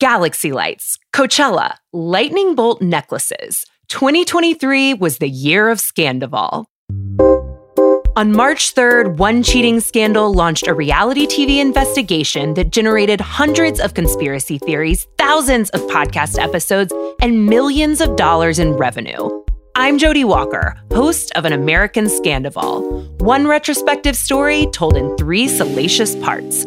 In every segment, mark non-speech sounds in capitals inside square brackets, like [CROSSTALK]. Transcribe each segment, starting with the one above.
galaxy lights, Coachella, lightning bolt necklaces. 2023 was the year of Scandoval. On March 3rd, one cheating scandal launched a reality TV investigation that generated hundreds of conspiracy theories, thousands of podcast episodes, and millions of dollars in revenue. I'm Jodi Walker, host of An American Scandoval, one retrospective story told in three salacious parts.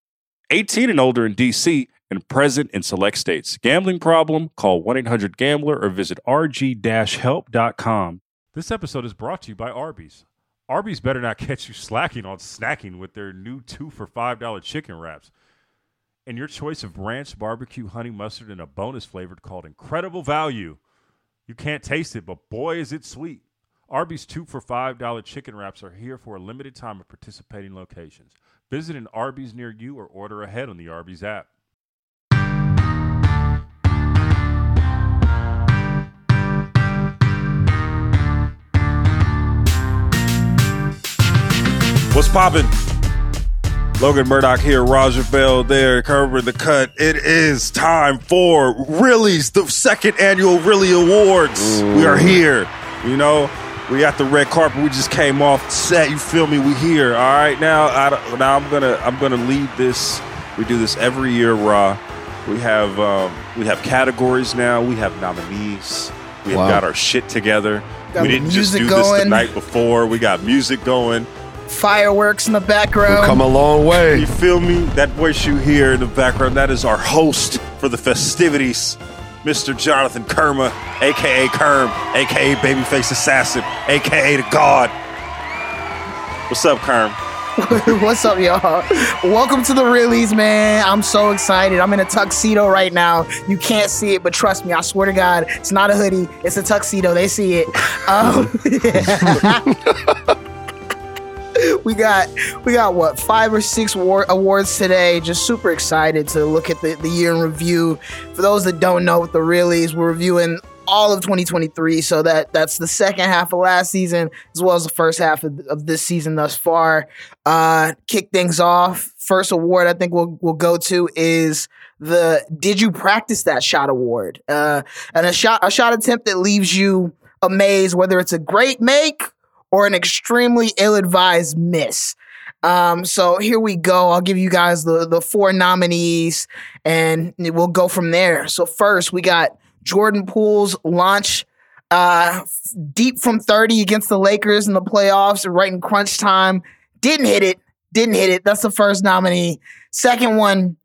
18 and older in DC, and present in select states. Gambling problem? Call 1 800 Gambler or visit rg help.com. This episode is brought to you by Arby's. Arby's better not catch you slacking on snacking with their new two for $5 chicken wraps. And your choice of ranch, barbecue, honey mustard, and a bonus flavored called Incredible Value. You can't taste it, but boy, is it sweet. Arby's two for $5 chicken wraps are here for a limited time at participating locations. Visit an Arby's near you or order ahead on the Arby's app. What's poppin'? Logan Murdock here, Raja Bell there, covering the cut. It is time for Realys, the second annual Really Awards. We are here. You know, we got the red carpet. We just came off set. You feel me? We here. All right. Now, I, now I'm gonna I'm gonna lead this. We do this every year, Raw. We have um, we have categories now. We have nominees. We have got our shit together. Got we didn't just music do this the night before. We got music going. Fireworks in the We've background. come a long way. You feel me? That voice you hear in the background, that is our host for the festivities, Mr. Jonathan Kermah, aka Kerm, aka Babyface Assassin, aka the God. What's up, Kerm? [LAUGHS] What's up, y'all? Welcome to the Realys, man. I'm so excited. I'm in a tuxedo right now. You can't see it, but trust me, I swear to God, it's not a hoodie. It's a tuxedo. They see it. Um, [LAUGHS] [LAUGHS] we got we got what five or six war- awards today. Just super excited to look at the, the year in review. For those that don't know what the Realys, we're reviewing all of 2023. So that that's the second half of last season as well as the first half of, of this season thus far. Uh, kick things off. First award I think we'll we'll go to is the Did you practice that shot award? Uh, and a shot a shot attempt that leaves you amazed, whether it's a great make or an extremely ill-advised miss. Um, so here we go. I'll give you guys the the four nominees, and we'll go from there. So first, we got Jordan Poole's launch uh, deep from 30 against the Lakers in the playoffs, right in crunch time. Didn't hit it. Didn't hit it. That's the first nominee. Second one,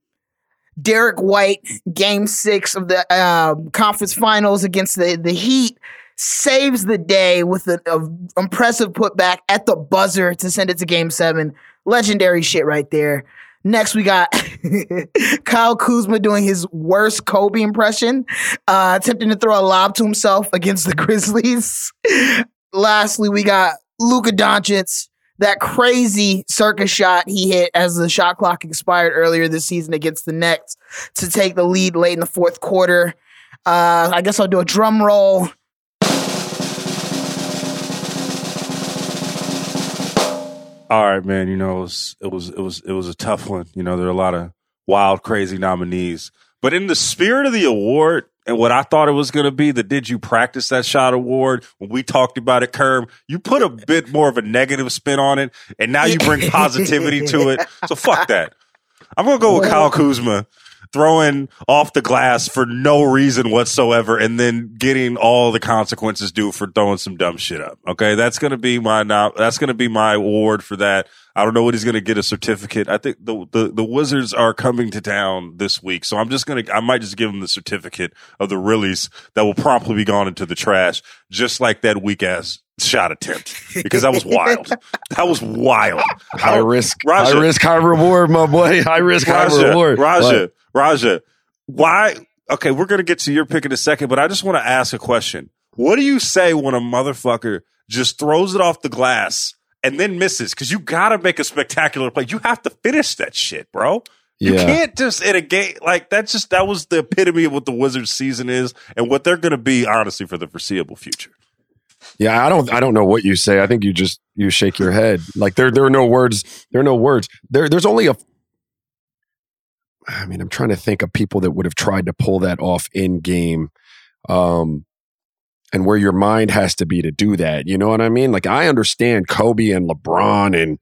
Derek White, game six of the uh, conference finals against the, the Heat, saves the day with an impressive putback at the buzzer to send it to game seven. Legendary shit right there. Next, we got [LAUGHS] Kyle Kuzma doing his worst Kobe impression, uh, attempting to throw a lob to himself against the [LAUGHS] Grizzlies. Lastly, we got Luka Doncic, that crazy circus shot he hit as the shot clock expired earlier this season against the Nets to take the lead late in the fourth quarter. Uh, I guess I'll do a drum roll. All right, man. You know, it was it was it was it was a tough one. You know, there are a lot of wild, crazy nominees. But in the spirit of the award and what I thought it was going to be, the Did You Practice That Shot award, when we talked about it, Kerm, you put a bit more of a negative spin on it, and now you bring [LAUGHS] positivity to it. So fuck that. I'm going to go with Kyle Kuzma throwing off the glass for no reason whatsoever and then getting all the consequences due for throwing some dumb shit up. Okay. That's going to be my, now, that's going to be my award for that. I don't know what he's going to get a certificate. I think the, the, the Wizards are coming to town this week. So I'm just going to, I might just give him the certificate of the release that will promptly be gone into the trash, just like that weak ass shot attempt because that was wild. [LAUGHS] that was wild. High risk, Raja, high risk, high reward, my boy. High risk, Raja, high reward. Raja, Raja, why? Okay, we're gonna get to your pick in a second, but I just want to ask a question. What do you say when a motherfucker just throws it off the glass and then misses? Because you gotta make a spectacular play. You have to finish that shit, bro. You yeah. can't just in a game like that. Just that was the epitome of what the Wizards season is and what they're going to be, honestly, for the foreseeable future. Yeah, I don't I don't know what you say. I think you just you shake your head. Like there there are no words. There are no words. There there's only a I mean, I'm trying to think of people that would have tried to pull that off in game. Um and where your mind has to be to do that. You know what I mean? Like I understand Kobe and LeBron and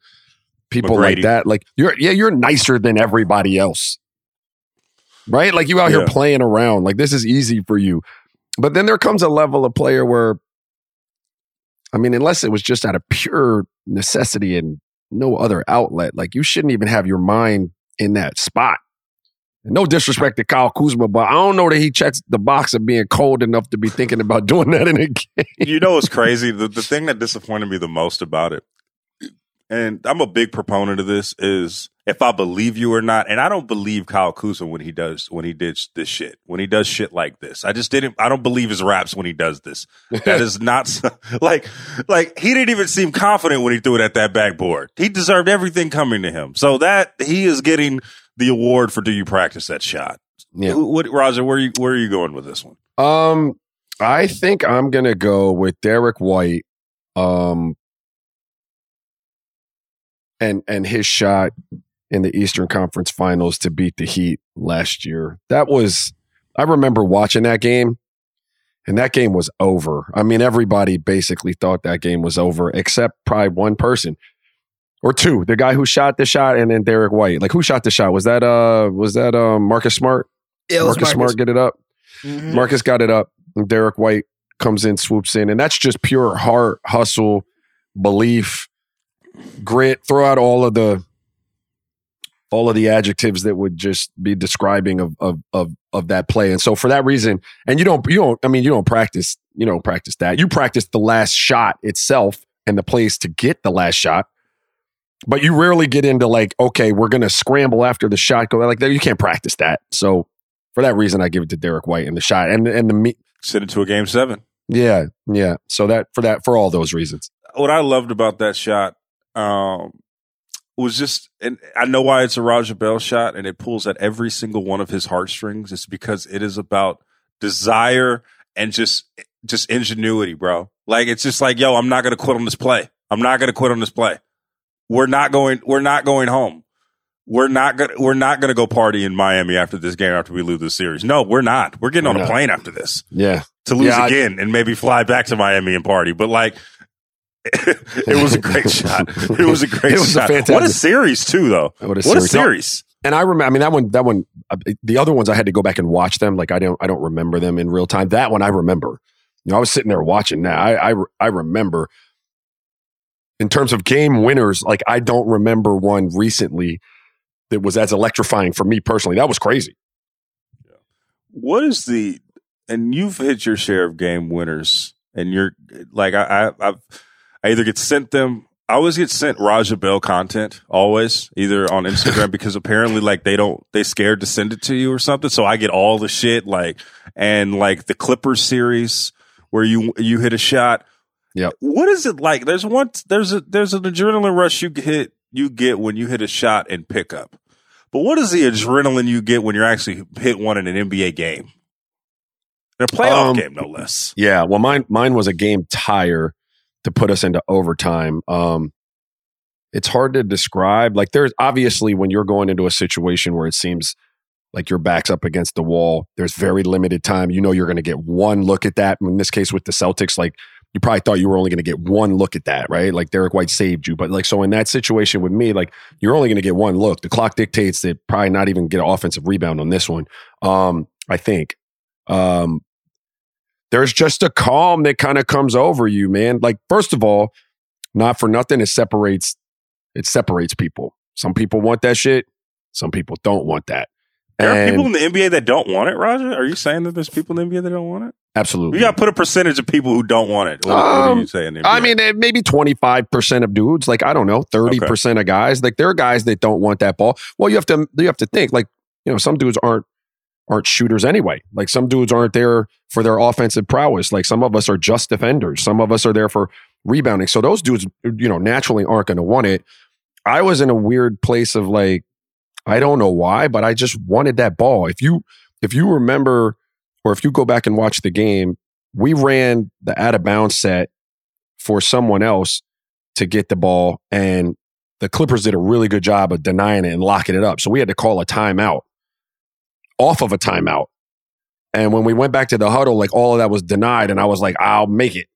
people McGrady. like that. Like you're yeah, you're nicer than everybody else. Right? Like you out yeah. here playing around. Like this is easy for you. But then there comes a level of player where I mean, unless it was just out of pure necessity and no other outlet, like you shouldn't even have your mind in that spot. No disrespect to Kyle Kuzma, but I don't know that he checks the box of being cold enough to be thinking about [LAUGHS] doing that in a game. You know what's crazy? The, the thing that disappointed me the most about it, and I'm a big proponent of this, is if I believe you or not. And I don't believe Kyle Kuzma when he does when he did this shit. When he does shit like this. I just didn't I don't believe his raps when he does this. That is [LAUGHS] not like like he didn't even seem confident when he threw it at that backboard. He deserved everything coming to him. So that he is getting the award for do you practice that shot. Yeah. What Raja, where are you where are you going with this one? Um I think I'm gonna go with Derek White. Um and and his shot in the Eastern Conference Finals to beat the Heat last year. That was, I remember watching that game, and that game was over. I mean, everybody basically thought that game was over, except probably one person or two. The guy who shot the shot, and then Derek White. Like, who shot the shot? Was that uh, was that uh, Marcus Smart? Yeah, Marcus, Marcus, Smart get it up. Mm-hmm. Marcus got it up. And Derek White comes in, swoops in, and that's just pure heart, hustle, belief, grit. Throw out all of the all of the adjectives that would just be describing of, of of of that play. And so for that reason, and you don't you don't I mean you don't practice you don't practice that. You practice the last shot itself and the place to get the last shot. But you rarely get into like, okay, we're gonna scramble after the shot go like that. You can't practice that. So for that reason, I give it to Derek White in the shot and and the me send it to a game seven. Yeah, yeah. So that for that for all those reasons. What I loved about that shot, um, was just, and I know why it's a Raja Bell shot, and it pulls at every single one of his heartstrings. It's because it is about desire and just, just ingenuity, bro. Like it's just like, yo, I'm not gonna quit on this play. I'm not gonna quit on this play. We're not going. We're not going home. We're not gonna. We're not gonna go party in Miami after this game after we lose this series. No, we're not. We're getting we're on not. a plane after this. Yeah, to lose yeah, again I, and maybe fly back to Miami and party. But like, [LAUGHS] it was a great [LAUGHS] shot. It was a great it was shot. A fantastic, what a series too, though. What a series. What a series. And I remember. I mean, that one. That one. Uh, the other ones, I had to go back and watch them. Like I don't. I don't remember them in real time. That one, I remember. You know, I was sitting there watching. that. I, I, I remember. In terms of game winners, like I don't remember one recently that was as electrifying for me personally. That was crazy. What is the? And you've hit your share of game winners, and you're like I, I I've I either get sent them. I always get sent Raja Bell content, always, either on [LAUGHS] Instagram because apparently like they don't they scared to send it to you or something. So I get all the shit like and like the Clippers series where you you hit a shot. Yeah. What is it like? There's one there's a there's an adrenaline rush you hit you get when you hit a shot and pickup. But what is the adrenaline you get when you're actually hit one in an NBA game? In a playoff um, game, no less. Yeah. Well, mine mine was a game tire to put us into overtime. Um, it's hard to describe. Like there's obviously when you're going into a situation where it seems like your back's up against the wall, there's very limited time. You know you're going to get one look at that. In this case with the Celtics, like you probably thought you were only going to get one look at that, right? Like Derek White saved you. But like, so in that situation with me, like you're only going to get one look. The clock dictates that probably not even get an offensive rebound on this one. Um, I think. Um, there's just a calm that kind of comes over you, man. Like, first of all, not for nothing, it separates, it separates people. Some people want that shit. Some people don't want that. There are people in the NBA that don't want it, Raja. Are you saying that there's people in the NBA that don't want it? Absolutely. You got to put a percentage of people who don't want it. What, what are Um, you saying? I mean, eh, maybe 25% of dudes, like, I don't know, 30% of guys. Like, there are guys that don't want that ball. Well, you have to, you have to think, like, you know, some dudes aren't, aren't shooters anyway. Like, some dudes aren't there for their offensive prowess. Like, some of us are just defenders. Some of us are there for rebounding. So those dudes, you know, naturally aren't going to want it. I was in a weird place of like, I don't know why, but I just wanted that ball. If you, if you remember, or if you go back and watch the game, we ran the out of bounds set for someone else to get the ball, and the Clippers did a really good job of denying it and locking it up. So we had to call a timeout off of a timeout. And when we went back to the huddle, like all of that was denied, and I was like, I'll make it.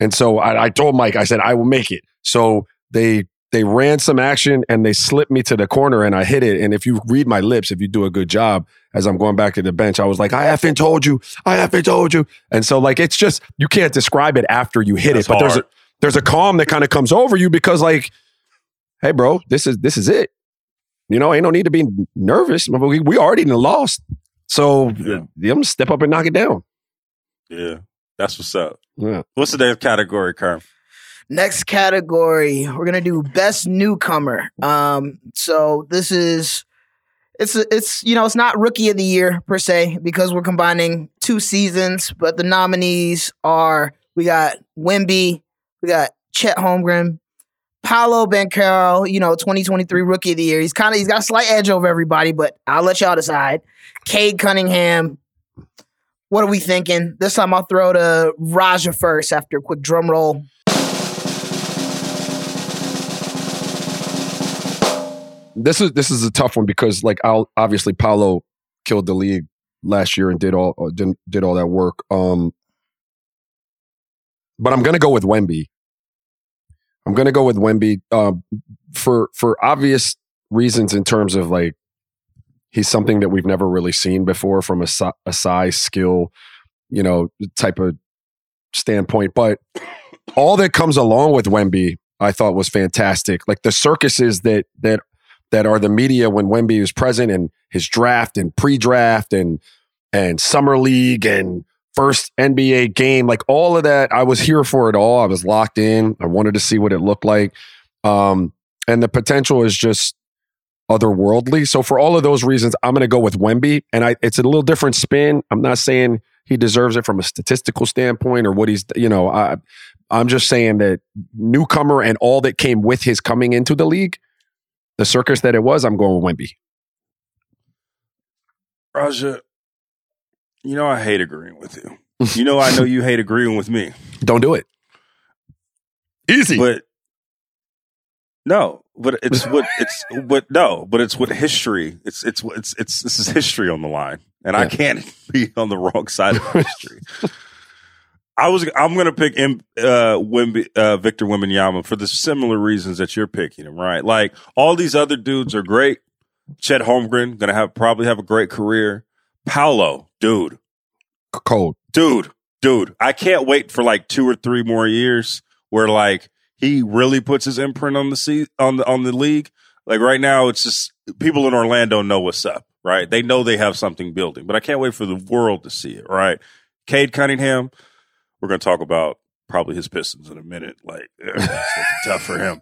And so I, I told Mike, I said, I will make it. So they they ran some action and they slipped me to the corner and I hit it. And if you read my lips, if you do a good job, as I'm going back to the bench, I was like, I haven't told you, I haven't told you. And so like it's just you can't describe it after you hit That's it, but there's a there's a calm that kind of comes over you because like, hey, bro, this is this is it. You know, ain't no need to be nervous. We, we already lost. So Yeah. I'm gonna step up and knock it down. yeah, that's what's up. Yeah. What's the next category, Kerm? Next category, we're gonna do best newcomer. Um, so this is it's it's you know it's not rookie of the year per se because we're combining two seasons, but the nominees are we got Wemby, we got Chet Holmgren, Paolo Banchero, you know, 2023 rookie of the year. He's kind of he's got a slight edge over everybody, but I'll let y'all decide. Cade Cunningham. What are we thinking? This time I'll throw to Raja first after a quick drum roll. This is this is a tough one because like I'll obviously Paolo killed the league last year and did all uh, did, did all that work. Um, but I'm gonna go with Wemby. I'm gonna go with Wemby um, for for obvious reasons in terms of like he's something that we've never really seen before from a, a size skill, you know, type of standpoint. But all that comes along with Wemby, I thought was fantastic. Like the circuses that that that are the media when Wemby was present and his draft and pre-draft and and summer league and first NBA game, like all of that. I was here for it all. I was locked in. I wanted to see what it looked like. Um, and the potential is just otherworldly. So for all of those reasons, I'm going to go with Wemby. And I, it's a little different spin. I'm not saying he deserves it from a statistical standpoint or what he's, you know, I, I'm just saying that newcomer and all that came with his coming into the league, the circus that it was, I'm going with Wemby. Raja, you know I hate agreeing with you. [LAUGHS] You know I know you hate agreeing with me. Don't do it. Easy. But no, but it's what [LAUGHS] it's what no, but it's what history. It's it's what- it's it's this is history on the line, and I can't [LAUGHS] be on the wrong side of history. I was I'm gonna pick M, uh, Wemby, uh, Victor Wembanyama for the similar reasons that you're picking him, right? Like all these other dudes are great. Chet Holmgren gonna have probably have a great career. Paolo, dude, Cold. dude, dude, I can't wait for like two or three more years where like he really puts his imprint on the sea on the on the league. Like right now, it's just people in Orlando know what's up, right? They know they have something building, but I can't wait for the world to see it, right? Cade Cunningham, we're gonna talk about probably his Pistons in a minute. Like [LAUGHS] it's tough for him.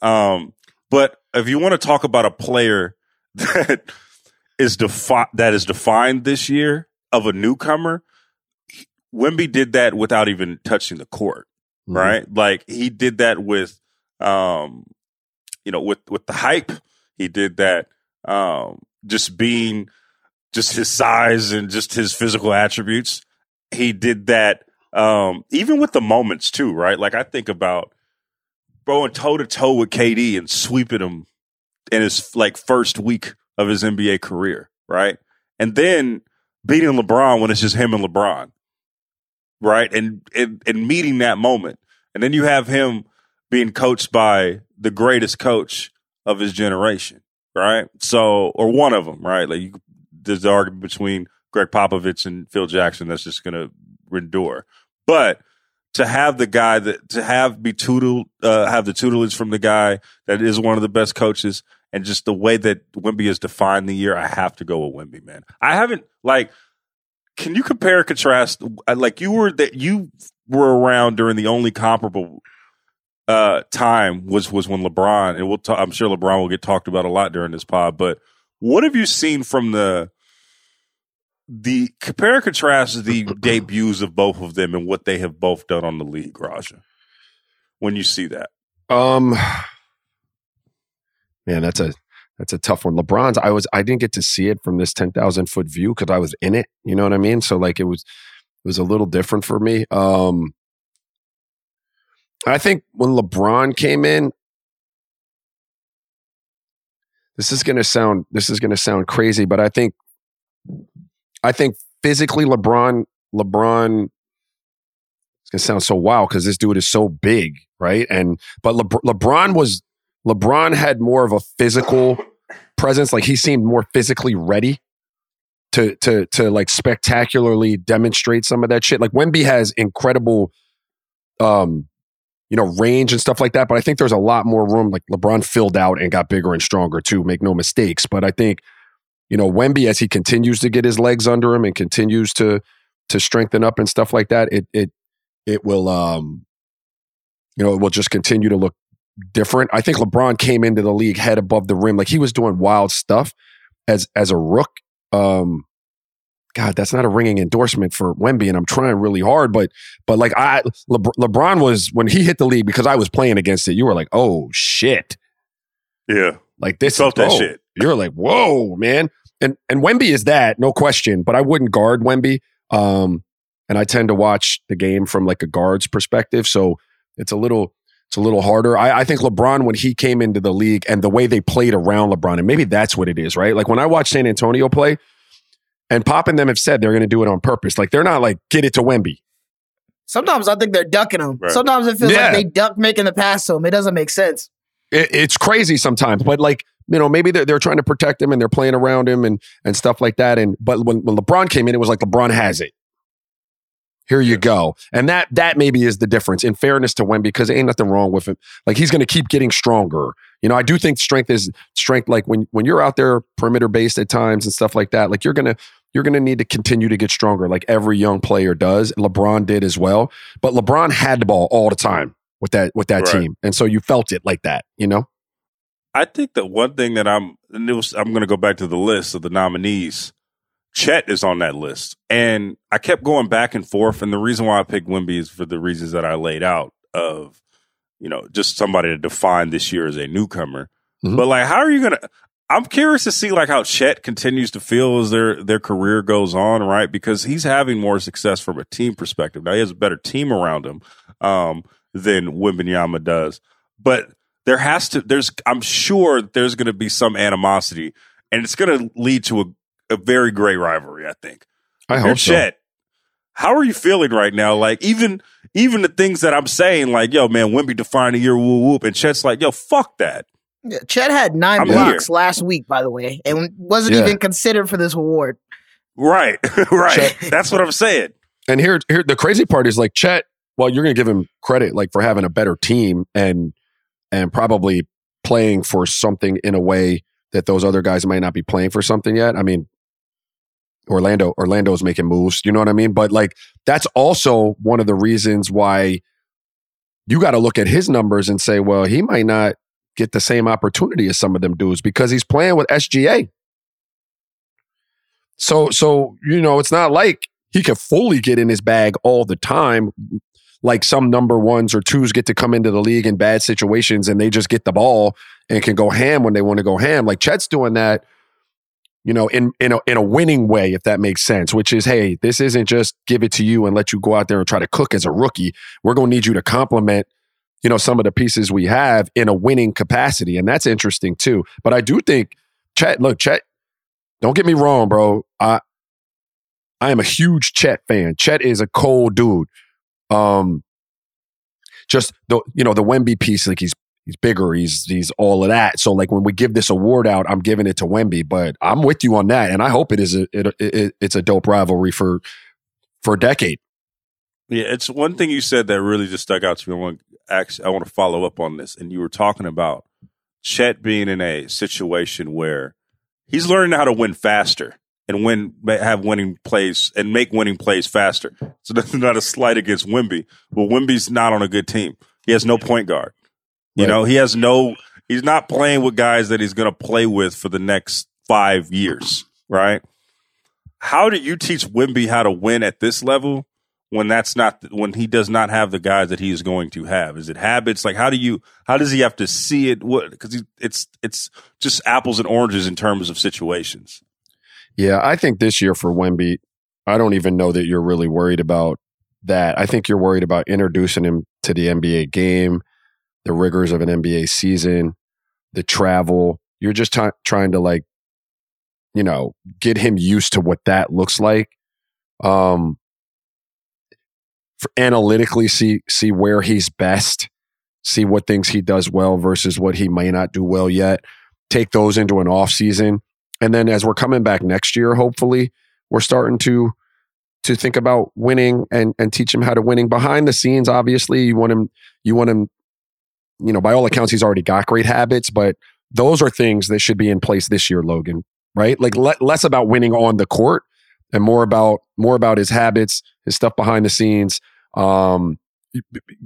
Um, but if you want to talk about a player [LAUGHS] that is defi- that is defined this year of a newcomer, Wemby did that without even touching the court, Mm-hmm. right? Like he did that with, um, you know, with with the hype. He did that, um, just being, just his size and just his physical attributes. He did that, um, even with the moments too, right? Like I think about going toe to toe with KD and sweeping him in his like first week of his NBA career, right? And then beating LeBron when it's just him and LeBron. right? And, and and meeting that moment. And then you have him being coached by the greatest coach of his generation, right? So, or one of them, right? Like you, there's the argument between Gregg Popovich and Phil Jackson that's just going to endure. But to have the guy that to have be tuteled, uh, have the tutelage from the guy that is one of the best coaches, and just the way that Wemby has defined the year, I have to go with Wemby, man. I haven't like. Can you compare contrast? Like you were that you were around during the only comparable uh, time was was when LeBron and we'll talk, I'm sure LeBron will get talked about a lot during this pod. But what have you seen from the the compare and contrast the [CLEARS THROAT] debuts of both of them and what they have both done on the league, Raja? When you see that, um, man, that's a that's a tough one. LeBron's, I was I didn't get to see it from this ten thousand foot view because I was in it. You know what I mean? So like it was it was a little different for me. Um, I think when LeBron came in, this is going to sound this is going to sound crazy, but I think I think physically LeBron LeBron it's to sound so wild because this dude is so big, right? And but Le, LeBron was LeBron had more of a physical presence, like he seemed more physically ready to to to like spectacularly demonstrate some of that shit. Like Wemby has incredible um you know, range and stuff like that. But I think there's a lot more room. Like LeBron filled out and got bigger and stronger too. Make no mistakes. But I think, you know, Wemby as he continues to get his legs under him and continues to to strengthen up and stuff like that, it it it will um, you know, it will just continue to look different. I think LeBron came into the league head above the rim, like he was doing wild stuff as as a rook. Um, God, that's not a ringing endorsement for Wemby, and I'm trying really hard. But but like I Le- LeBron was when he hit the league because I was playing against it. You were like, oh shit, yeah, like this felt that oh. shit. You're like, whoa, man, and and Wemby is that no question. But I wouldn't guard Wemby, um, and I tend to watch the game from like a guard's perspective, so it's a little it's a little harder. I, I, think LeBron, when he came into the league and the way they played around LeBron, and maybe that's what it is, right? Like when I watch San Antonio play, and Pop and them have said they're going to do it on purpose. Like they're not like get it to Wemby. Sometimes I think they're ducking him. Right. Sometimes it feels yeah. like they duck making the pass to him. It doesn't make sense. It, it's crazy sometimes, but like you know, maybe they're, they're trying to protect him and they're playing around him and and stuff like that. And but when, when LeBron came in, it was like LeBron has it. Here you go. And that that maybe is the difference. In fairness to Wemby, because ain't nothing wrong with him. Like he's gonna keep getting stronger. You know, I do think strength is strength. Like when when you're out there perimeter based at times and stuff like that, like you're gonna you're going to need to continue to get stronger like every young player does. LeBron did as well. But LeBron had the ball all the time with that with that right. team. And so you felt it like that, you know? I think that one thing that I'm was, I'm going to go back to the list of the nominees. Chet is on that list. And I kept going back and forth and the reason why I picked Wemby is for the reasons that I laid out of you know, just somebody to define this year as a newcomer. Mm-hmm. But like how are you going to I'm curious to see like how Chet continues to feel as their their career goes on, right? Because he's having more success from a team perspective. Now he has a better team around him um, than Wembanyama does, but there has to there's I'm sure there's going to be some animosity, and it's going to lead to a, a very great rivalry. I think. I hope Chet. So. How are you feeling right now? Like even even the things that I'm saying, like yo man, Wemby defined a year, whoop whoop, and Chet's like yo, fuck that. Yeah, Chet had 9 I'm blocks here. last week, by the way, and wasn't yeah. even considered for this award. Right, [LAUGHS] right. Chet. That's what I'm saying. And here, here, the crazy part is like Chet. Well, you're going to give him credit, like for having a better team and and probably playing for something in a way that those other guys might not be playing for something yet. I mean, Orlando, Orlando's making moves. You know what I mean? But like that's also one of the reasons why you got to look at his numbers and say, well, he might not get the same opportunity as some of them dudes because he's playing with SGA. So, so you know, it's not like he can fully get in his bag all the time. Like some number ones or twos get to come into the league in bad situations and they just get the ball and can go ham when they want to go ham. Like Chet's doing that, you know, in in a, in a winning way, if that makes sense. Which is, hey, this isn't just give it to you and let you go out there and try to cook as a rookie. We're going to need you to complement you know, some of the pieces we have in a winning capacity. And that's interesting too. But I do think Chet, look, Chet, don't get me wrong, bro. I I am a huge Chet fan. Chet is a cold dude. Um, just the you know the Wemby piece, like he's he's bigger, he's he's all of that. So like when we give this award out, I'm giving it to Wemby, but I'm with you on that, and I hope it is a it, it, it's a dope rivalry for for a decade. Yeah, it's one thing you said that really just stuck out to me. I want I want to follow up on this, and you were talking about Chet being in a situation where he's learning how to win faster and win have winning plays and make winning plays faster. So [LAUGHS] that's not a slight against Wemby. but Wemby's not on a good team. He has no point guard. You right. know, he has no. He's not playing with guys that he's going to play with for the next five years, right? How do you teach Wemby how to win at this level when that's not when he does not have the guys that he is going to have? Is it habits? Like how do you how does he have to see it? What because it's it's just apples and oranges in terms of situations. Yeah, I think this year for Wemby, I don't even know that you're really worried about that. I think you're worried about introducing him to the NBA game, the rigors of an NBA season, the travel. You're just t- trying to like, you know, get him used to what that looks like. Um, analytically see see where he's best, see what things he does well versus what he may not do well yet. Take those into an off season and then as we're coming back next year, hopefully, we're starting to to think about winning and and teach him how to winning behind the scenes. Obviously, you want him you want him, you know, by all accounts, he's already got great habits, but those are things that should be in place this year, Logan. Right? Like le- less about winning on the court and more about more about his habits, his stuff behind the scenes. Um,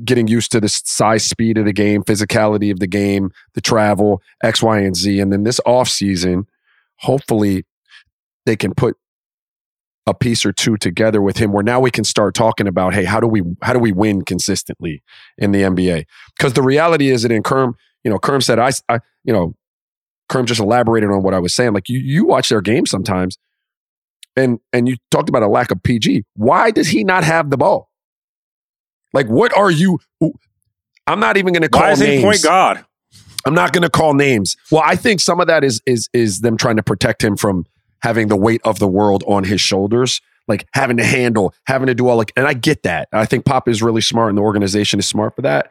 getting used to the size speed of the game physicality of the game the travel x y and z and then this off season hopefully they can put a piece or two together with him where now we can start talking about hey how do we how do we win consistently in the NBA because the reality is that in Kerm you know Kerm said I, I you know Kerm just elaborated on what I was saying. Like you you watch their game sometimes and and you talked about a lack of PG why does he not have the ball? Like what are you I'm not even going to call why is names. he point guard I'm not going to call names. Well, I think some of that is is is them trying to protect him from having the weight of the world on his shoulders, like having to handle, having to do all like. And I get that. I think Pop is really smart, and the organization is smart for that.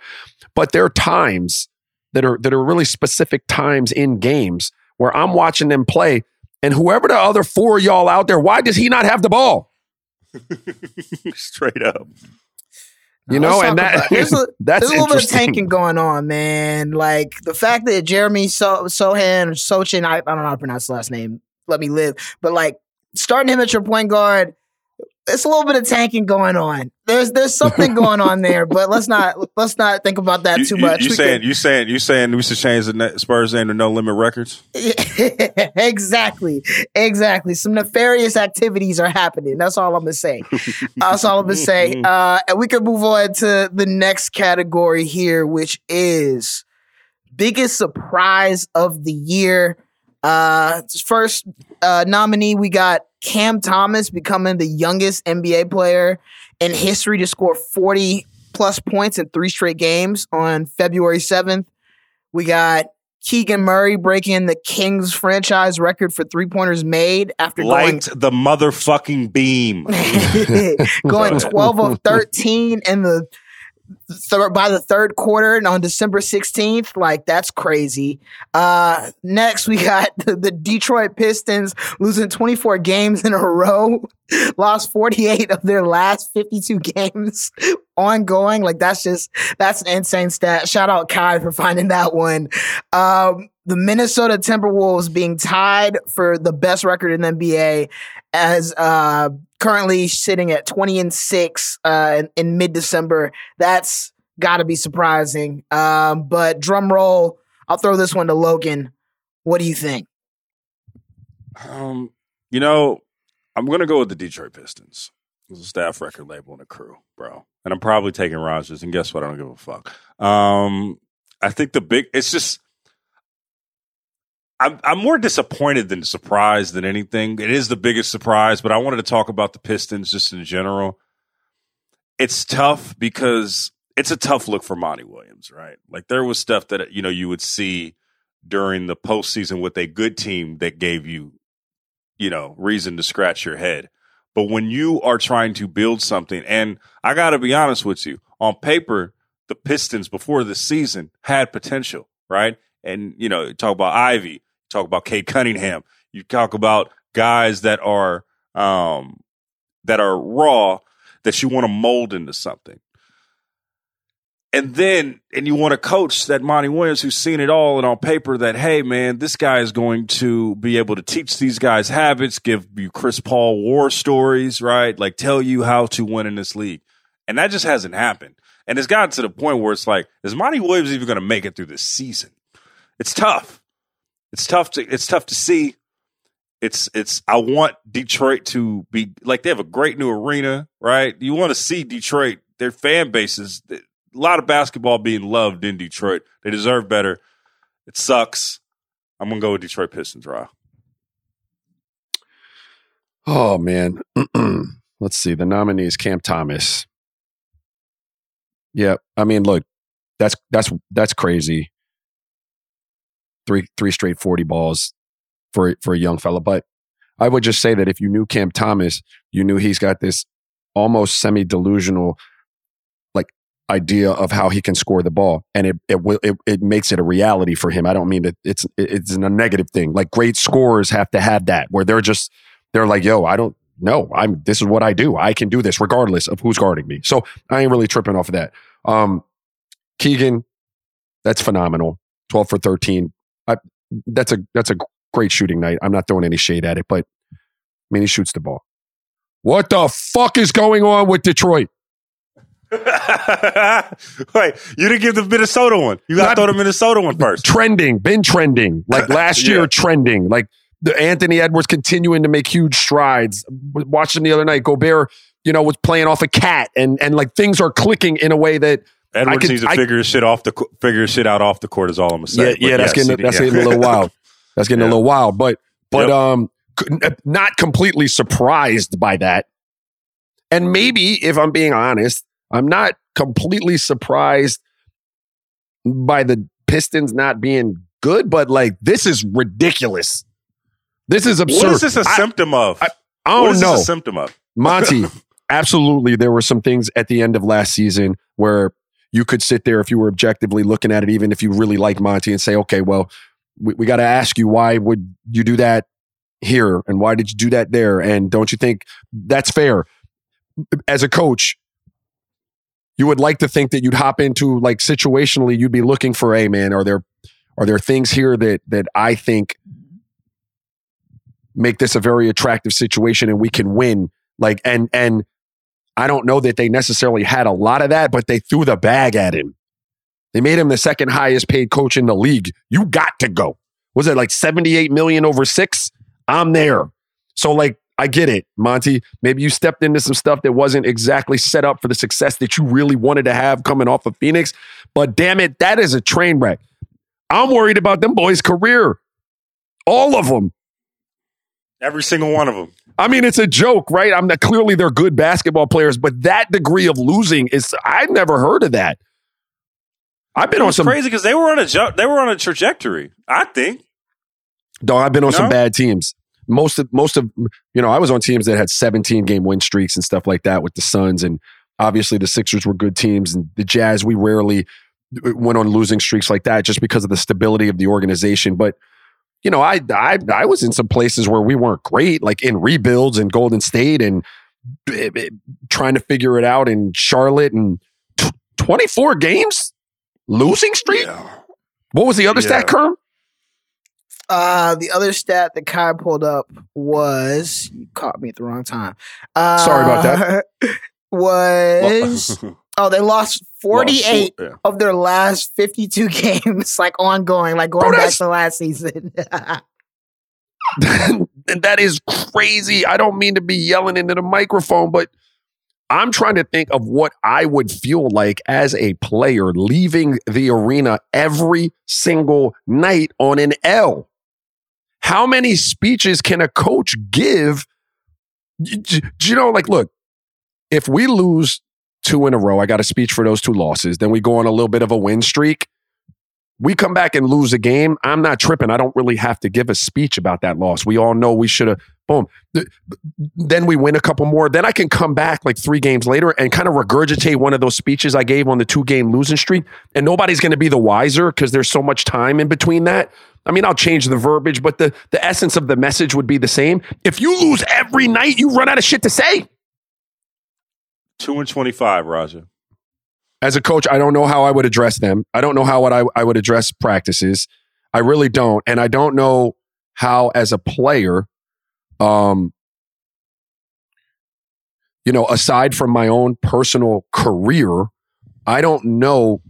But there are times that are that are really specific times in games where I'm watching them play, and whoever the other four y'all out there, why does he not have the ball? [LAUGHS] Straight up. You know, and that there's a, [LAUGHS] that's there's a little bit of tanking going on, man. Like the fact that Jeremy so- Sohan or Sochin, I, I don't know how to pronounce the last name. Let me live, but like starting him at your point guard it's a little bit of tanking going on. There's there's something going on there, but let's not let's not think about that you, too much. You, saying you saying you saying we should change the Spurs name to No Limit Records? [LAUGHS] exactly, exactly. Some nefarious activities are happening. That's all I'm gonna say. [LAUGHS] That's all I'm gonna say. Uh, and we can move on to the next category here, which is biggest surprise of the year. Uh, first uh, nominee we got Cam Thomas becoming the youngest NBA player in history to score 40 plus points in three straight games on February 7th. We got Keegan Murray breaking the Kings franchise record for three pointers made after Light going the motherfucking beam. [LAUGHS] [LAUGHS] going 12 of 13 in the th- by the third quarter and on December 16th. Like, that's crazy. Uh, next, we [LAUGHS] got the, the Detroit Pistons losing 24 games in a row, [LAUGHS] lost 48 of their last 52 games [LAUGHS] ongoing. Like, that's just, that's an insane stat. Shout out Kai for finding that one. Um, the Minnesota Timberwolves being tied for the best record in the NBA as uh, currently sitting at 20 and 6 uh, in, in mid December. That's got to be surprising. Um, but drum roll, I'll throw this one to Logan. What do you think? Um, you know, I'm going to go with the Detroit Pistons. It's a staff record label and a crew, bro. And I'm probably taking Raja's. And guess what? I don't give a fuck. Um, I think the big, it's just, I'm I'm more disappointed than surprised than anything. It is the biggest surprise, but I wanted to talk about the Pistons just in general. It's tough because it's a tough look for Monty Williams, right? Like there was stuff that you know you would see during the postseason with a good team that gave you, you know, reason to scratch your head. But when you are trying to build something, and I got to be honest with you, on paper, the Pistons before the season had potential, right? And you know, talk about Ivey, talk about Cade Cunningham, you talk about guys that are um, that are raw that you want to mold into something. And then, and you want a coach that Monty Williams, who's seen it all and on paper that, hey, man, this guy is going to be able to teach these guys habits, give you Chris Paul war stories, right? Like tell you how to win in this league. And that just hasn't happened. And it's gotten to the point where it's like, is Monty Williams even going to make it through this season? It's tough. It's tough to, it's tough to see. It's, it's, I want Detroit to be like, they have a great new arena, right? You want to see Detroit, their fan bases, a lot of basketball being loved in Detroit. They deserve better. It sucks. I'm gonna go with Detroit Pistons, Raw. Oh man. [CLEARS THROAT] Let's see. The nominees Cam Thomas. Yeah, I mean, look, that's that's that's crazy. Three three straight 40 balls for for a young fella. But I would just say that if you knew Cam Thomas, you knew he's got this almost semi delusional like idea of how he can score the ball, and it it will it, it makes it a reality for him. I don't mean that it's it's a negative thing. Like great scorers have to have that, where they're just they're like, yo, I don't know, I'm this is what I do. I can do this regardless of who's guarding me. So I ain't really tripping off of that. Um, Keegan, that's phenomenal. Twelve for thirteen. I, that's a that's a great shooting night. I'm not throwing any shade at it, but I mean he shoots the ball. What the fuck is going on with Detroit? [LAUGHS] Wait, you didn't give the Minnesota one. You got to throw the Minnesota one first. Trending, been trending. Like [LAUGHS] last yeah. year, trending. Like the Anthony Edwards continuing to make huge strides. Watching the other night, Gobert, you know, was playing off a cat, and and like things are clicking in a way that Edwards could, needs to I, figure shit off the figure shit out off the court. Is all I'm gonna say. Yeah, yeah, that's getting that's yeah. getting a little wild. That's getting yeah. a little wild, but but yep. um, not completely surprised by that. And maybe, if I'm being honest, I'm not completely surprised by the Pistons not being good, but like this is ridiculous. This is absurd. What is this a I, symptom of? I, I don't what is know. a symptom of? Monty, [LAUGHS] absolutely. There were some things at the end of last season where you could sit there if you were objectively looking at it, even if you really like Monty, and say, okay, well, we, we got to ask you why would you do that here and why did you do that there? And don't you think that's fair? As a coach, you would like to think that you'd hop into like situationally you'd be looking for a man are there are there things here that that I think make this a very attractive situation and we can win like and and I don't know that they necessarily had a lot of that but they threw the bag at him they made him the second highest paid coach in the league you got to go was it like 78 million over 6 I'm there so like I get it, Monty. Maybe you stepped into some stuff that wasn't exactly set up for the success that you really wanted to have coming off of Phoenix. But damn it, that is a train wreck. I'm worried about them boys' career. All of them. Every single one of them. I mean, it's a joke, right? I'm not clearly they're good basketball players, but that degree of losing is I've never heard of that. I've been on some crazy because they were on a they were on a trajectory. I think. No, I've been on some bad teams most of most of you know I was on teams that had 17 game win streaks and stuff like that with the Suns and obviously the Sixers were good teams and the Jazz we rarely uh, went on losing streaks like that just because of the stability of the organization but you know I I I was in some places where we weren't great like in rebuilds in Golden State and uh, uh, trying to figure it out in Charlotte and 24 games losing streak yeah. what was the other yeah. stat Kerm uh, the other stat that Kai pulled up was you caught me at the wrong time. Uh, Sorry about that. [LAUGHS] Was [LAUGHS] oh they lost forty eight yeah. of their last fifty two [LAUGHS] games, like ongoing, like going Bro, back to last season. [LAUGHS] [LAUGHS] that is crazy. I don't mean to be yelling into the microphone, but I'm trying to think of what I would feel like as a player leaving the arena every single night on an L. How many speeches can a coach give? Do you know, like, look, if we lose two in a row, I got a speech for those two losses, then we go on a little bit of a win streak. We come back and lose a game. I'm not tripping. I don't really have to give a speech about that loss. We all know we should have Boom. Then we win a couple more. Then I can come back like three games later and kind of regurgitate one of those speeches I gave on the two game losing streak. And nobody's going to be the wiser because there's so much time in between that. I mean, I'll change the verbiage, but the, the essence of the message would be the same. If you lose every night, you run out of shit to say. Two and twenty-five, Raja. as a coach, I don't know how I would address them. I don't know how I, I would address practices. I really don't. And I don't know how, as a player, um, you know, aside from my own personal career, I don't know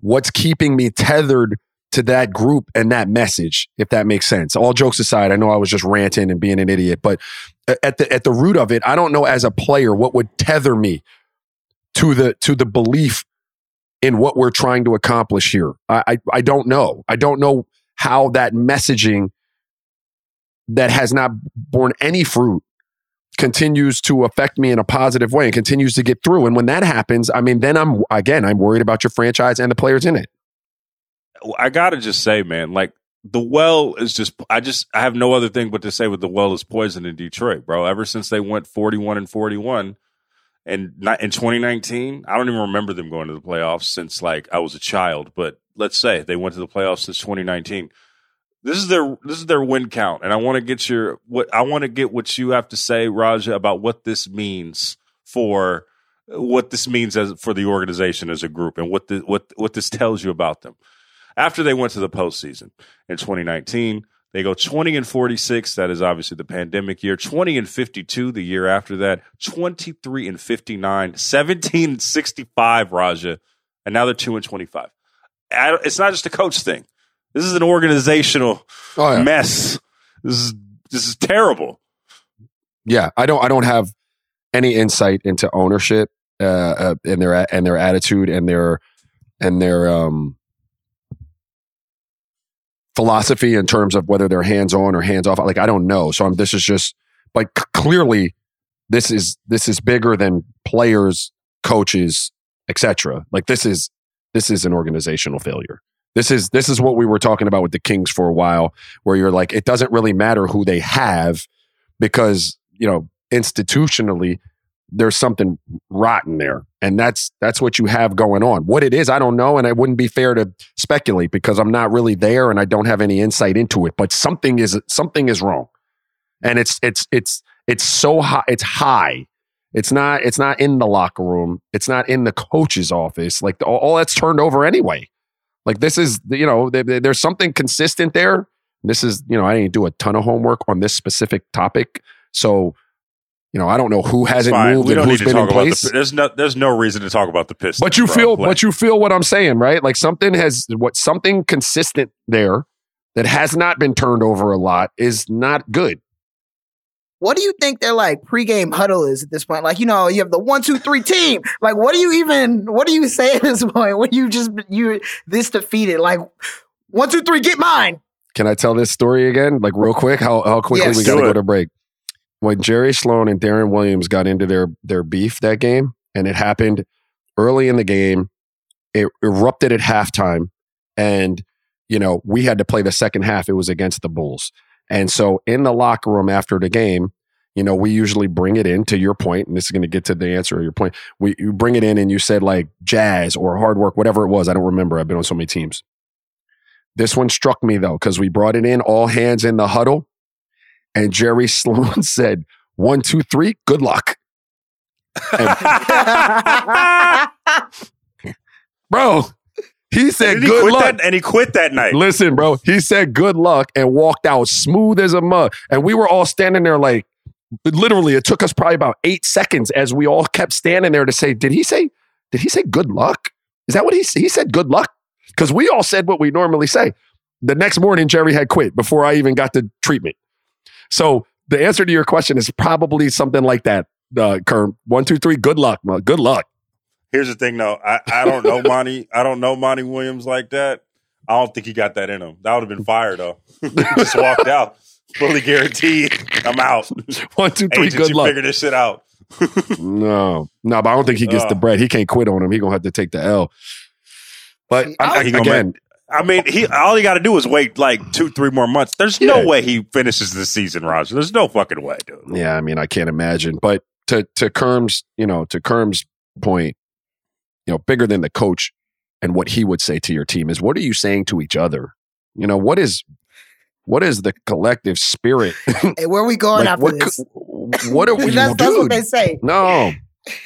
what's keeping me tethered to that group and that message, if that makes sense. All jokes aside, I know I was just ranting and being an idiot, but at the at the root of it, I don't know as a player what would tether me to the to the belief in what we're trying to accomplish here. I, I I don't know. I don't know how that messaging that has not borne any fruit continues to affect me in a positive way and continues to get through. And when that happens, I mean, then I'm again I'm worried about your franchise and the players in it. I gotta just say, man, like the well is just. I just I have no other thing but to say with the well is poison in Detroit, bro. Ever since they went forty-one and forty-one, and not in 2019, I don't even remember them going to the playoffs since like I was a child. But let's say they went to the playoffs since 2019. This is their this is their win count, and I want to get your what I want to get what you have to say, Raja, about what this means for what this means as for the organization as a group, and what the, what what this tells you about them. After they went to the postseason in 2019, they go 20 and 46. That is obviously the pandemic year. 20 and 52 the year after that. 23 and 59. 17 and 65, Raja. And now they're 2 and 25. It's not just a coach thing. This is an organizational Oh yeah. mess. This is this is terrible. yeah, I don't I don't have any insight into ownership uh, uh and their and their attitude and their and their um philosophy in terms of whether they're hands on or hands off. Like I don't know. So I'm, this is just like clearly this is this is bigger than players, coaches, etc. Like this is this is an organizational failure. This is this is what we were talking about with the Kings for a while, where you're like, it doesn't really matter who they have because you know institutionally there's something rotten there. And that's that's what you have going on. What it is i don't know and it wouldn't be fair to speculate because i'm not really there and i don't have any insight into it but something is something is wrong. And it's it's it's it's so high it's high. It's not it's not in the locker room. It's not in the coach's office. Like all, all that's turned over anyway. Like this is you know there- there- there's something consistent there. This is you know i didn't do a ton of homework on this specific topic. So you know i don't know who hasn't fine. moved We and don't need to been in talk about place the. There's no there's no reason to talk about the Pistons. but you bro. feel Like, but you feel what i'm saying right like something has what something consistent there that has not been turned over a lot is not good What do you think their like pregame huddle is at this point? Like, you know, you have the one, two, three team. Like, what do you even what do you say at this [LAUGHS] point when you just you this defeated? Like, one, two, three, get mine. Can I tell this story again, like real quick? How how quickly Yes. we got to Do go to break? When Jerry Sloan and Deron Williams got into their their beef that game, and it happened early in the game, it erupted at halftime, and you know we had to play the second half. It was against the Bulls, and so in the locker room after the game, you know we usually bring it in to your point, and this is going to get to the answer of your point. We you bring it in, and you said like jazz or hard work, whatever it was. I don't remember. I've been on so many teams. This one struck me though, because we brought it in, all hands in the huddle. And Jerry Sloan [LAUGHS] said, one, two, three, good luck. [LAUGHS] Bro, he said, he good luck. that, and he quit that night. Listen, bro, he said good luck and walked out smooth as a mug. And we were all standing there like, literally, it took us probably about eight seconds as we all kept standing there to say, did he say, did he say good luck? Is that what he said? He said good luck? Because we all said what we normally say. The next morning, Jerry had quit before I even got the treatment. So the answer to your question is probably something like that, uh, Kerm. One, two, three, good luck. man. Good luck. Here's the thing, though. I, I don't know [LAUGHS] Monty. I don't know Monty Williams like that. I don't think he got that in him. That would have been fire, though. he just [LAUGHS] walked out, fully guaranteed. I'm out. One, two, three, Agents, good you luck. figure this shit out. [LAUGHS] No, no, but I don't think he gets the bread. He can't quit on him. He gonna have to take the L. But I- I- I- He gonna again, I mean, he all he got to do is wait like two, three more months. There's Yeah. no way he finishes the season, Raja. There's no fucking way, dude. Yeah, I mean, I can't imagine. But to to Kerm's, you know, to Kerm's point, you know, bigger than the coach and what he would say to your team is what are you saying to each other? You know, what is what is the collective spirit? [LAUGHS] Hey, where are we going Like, after what, this? what are [LAUGHS] we that's, that's what they say. No.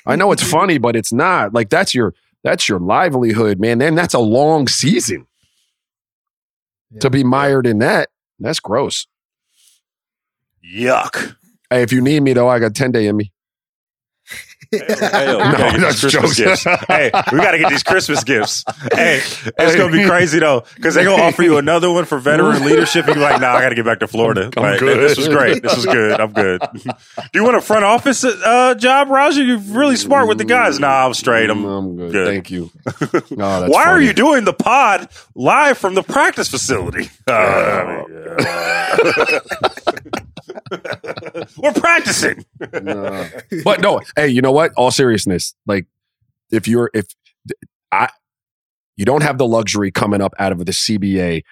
I know it's funny, but it's not. Like that's your that's your livelihood, man. Then that's a long season. To be mired in that, that's gross. Yuck. Hey, if you need me though, I got 10 day in me. Hey, yo, [LAUGHS] gotta No, get these that's Christmas jokes. gifts. [LAUGHS] hey, we got to get these Christmas gifts. Hey, it's gonna be crazy though, because they're gonna offer you another one for veteran leadership. And you're like, nah, I got to get back to Florida. I'm Like, good. This was great. This was good. I'm good. Do you want a front office uh, job, Raja? You're really smart with the guys. Nah, I'm straight. I'm. I'm good. good. Thank you. [LAUGHS] Oh, that's Why are you doing the pod live from the practice facility? Uh, I mean, uh, [LAUGHS] We're practicing. No. but no, hey, you know what? All seriousness, like if you're if I you don't have the luxury coming up out of the CBA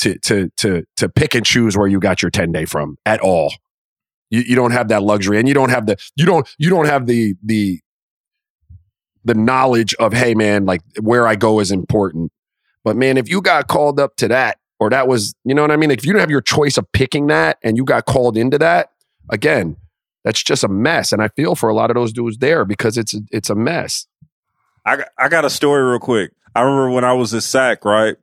to to to to pick and choose where you got your 10 day from at all. You you don't have that luxury and you don't have the you don't you don't have the the the knowledge of hey man like where I go is important. But man, if you got called up to that or that was, you know what I mean? Like if you don't have your choice of picking that and you got called into that, again, that's just a mess. And I feel for a lot of those dudes there because it's it's a mess. I I got a story real quick. I remember when I was at SAC, right?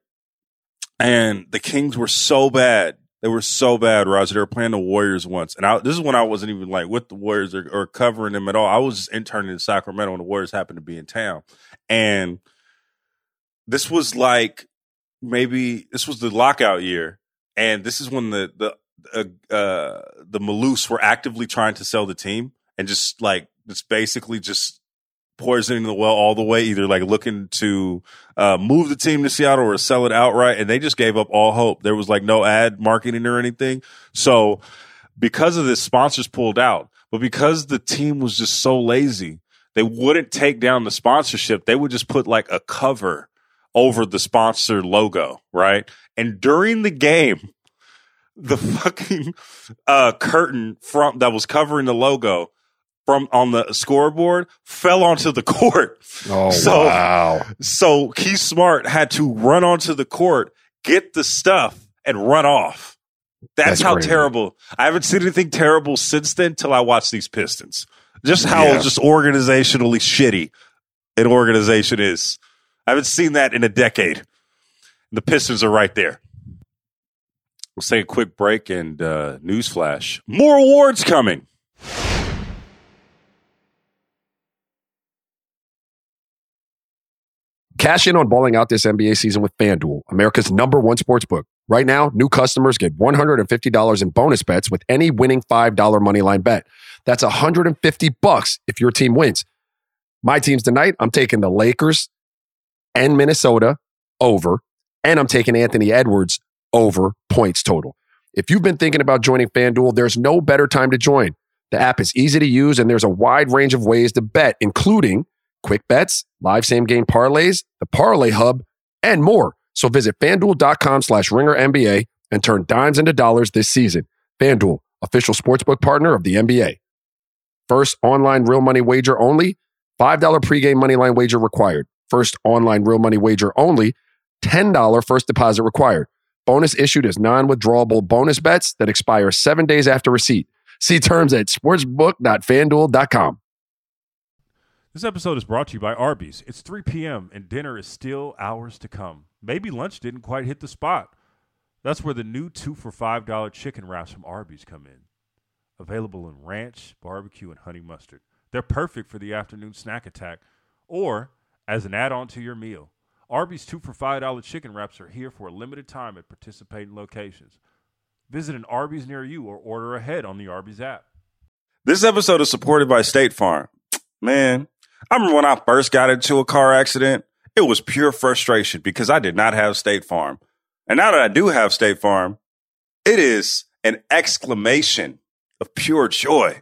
And the Kings were so bad. They were so bad, Raja. They were playing the Warriors once. And I, this is when I wasn't even like with the Warriors or, or covering them at all. I was just interning in Sacramento and the Warriors happened to be in town. And this was like maybe this was the lockout year. And this is when the, the, uh, uh, the Maloofs were actively trying to sell the team and just like, it's basically just poisoning the well all the way, either like looking to uh, move the team to Seattle or sell it outright. And they just gave up all hope. There was like no ad marketing or anything. So because of this, sponsors pulled out. But because the team was just so lazy, they wouldn't take down the sponsorship. They would just put like a cover over the sponsor logo, right? And during the game, the [LAUGHS] fucking uh, curtain from that was covering the logo from on the scoreboard fell onto the [LAUGHS] court. Oh So- wow. So Keith Smart had to run onto the court, get the stuff, and run off. That's, That's how crazy. terrible. I haven't seen anything terrible since then till I watched these Pistons. Just how Yeah. just organizationally shitty an organization is. I haven't seen that in a decade. The Pistons are right there. Let's take a quick break and uh, newsflash. More awards coming. Cash in on balling out this NBA season with FanDuel, America's number one sports book. Right now, new customers get $150 in bonus bets with any winning $5 moneyline bet. That's 150 bucks if your team wins. My teams tonight, I'm taking the Lakers and Minnesota over, and I'm taking Anthony Edwards over points total. If you've been thinking about joining FanDuel, there's no better time to join. The app is easy to use, and there's a wide range of ways to bet, including quick bets, live same game parlays, the parlay hub, and more. So visit fanduel.com slash ringer NBA and turn dimes into dollars this season. FanDuel, official sportsbook partner of the NBA. First online real money wager only, $5 pregame moneyline wager required. First online real money wager only, $10 first deposit required. Bonus issued as non withdrawable bonus bets that expire seven days after receipt. See terms at sportsbook.fanduel.com. This episode is brought to you by Arby's. It's 3 p.m. and dinner is still hours to come. Maybe lunch didn't quite hit the spot. That's where the new two for $5 chicken wraps from Arby's come in. Available in ranch, barbecue, and honey mustard. They're perfect for the afternoon snack attack or as an add on to your meal. Arby's two for $5 chicken wraps are here for a limited time at participating locations. Visit an Arby's near you or order ahead on the Arby's app. This episode is supported by State Farm. Man, I remember when I first got into a car accident, it was pure frustration because I did not have State Farm. And now that I do have State Farm, it is an exclamation of pure joy.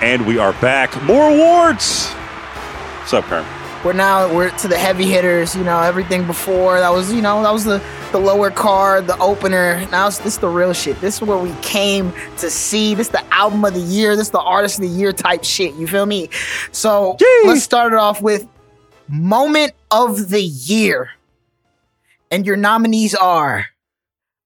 And we are back. More awards. What's up, Kerm? We're now we're to the heavy hitters. You know, everything before that was you know that was the the lower card, the opener. Now it's, this is the real shit. This is where we came to see. This is the album of the year. This is the artist of the year type shit. You feel me? So let's start it off with moment of the year, and your nominees are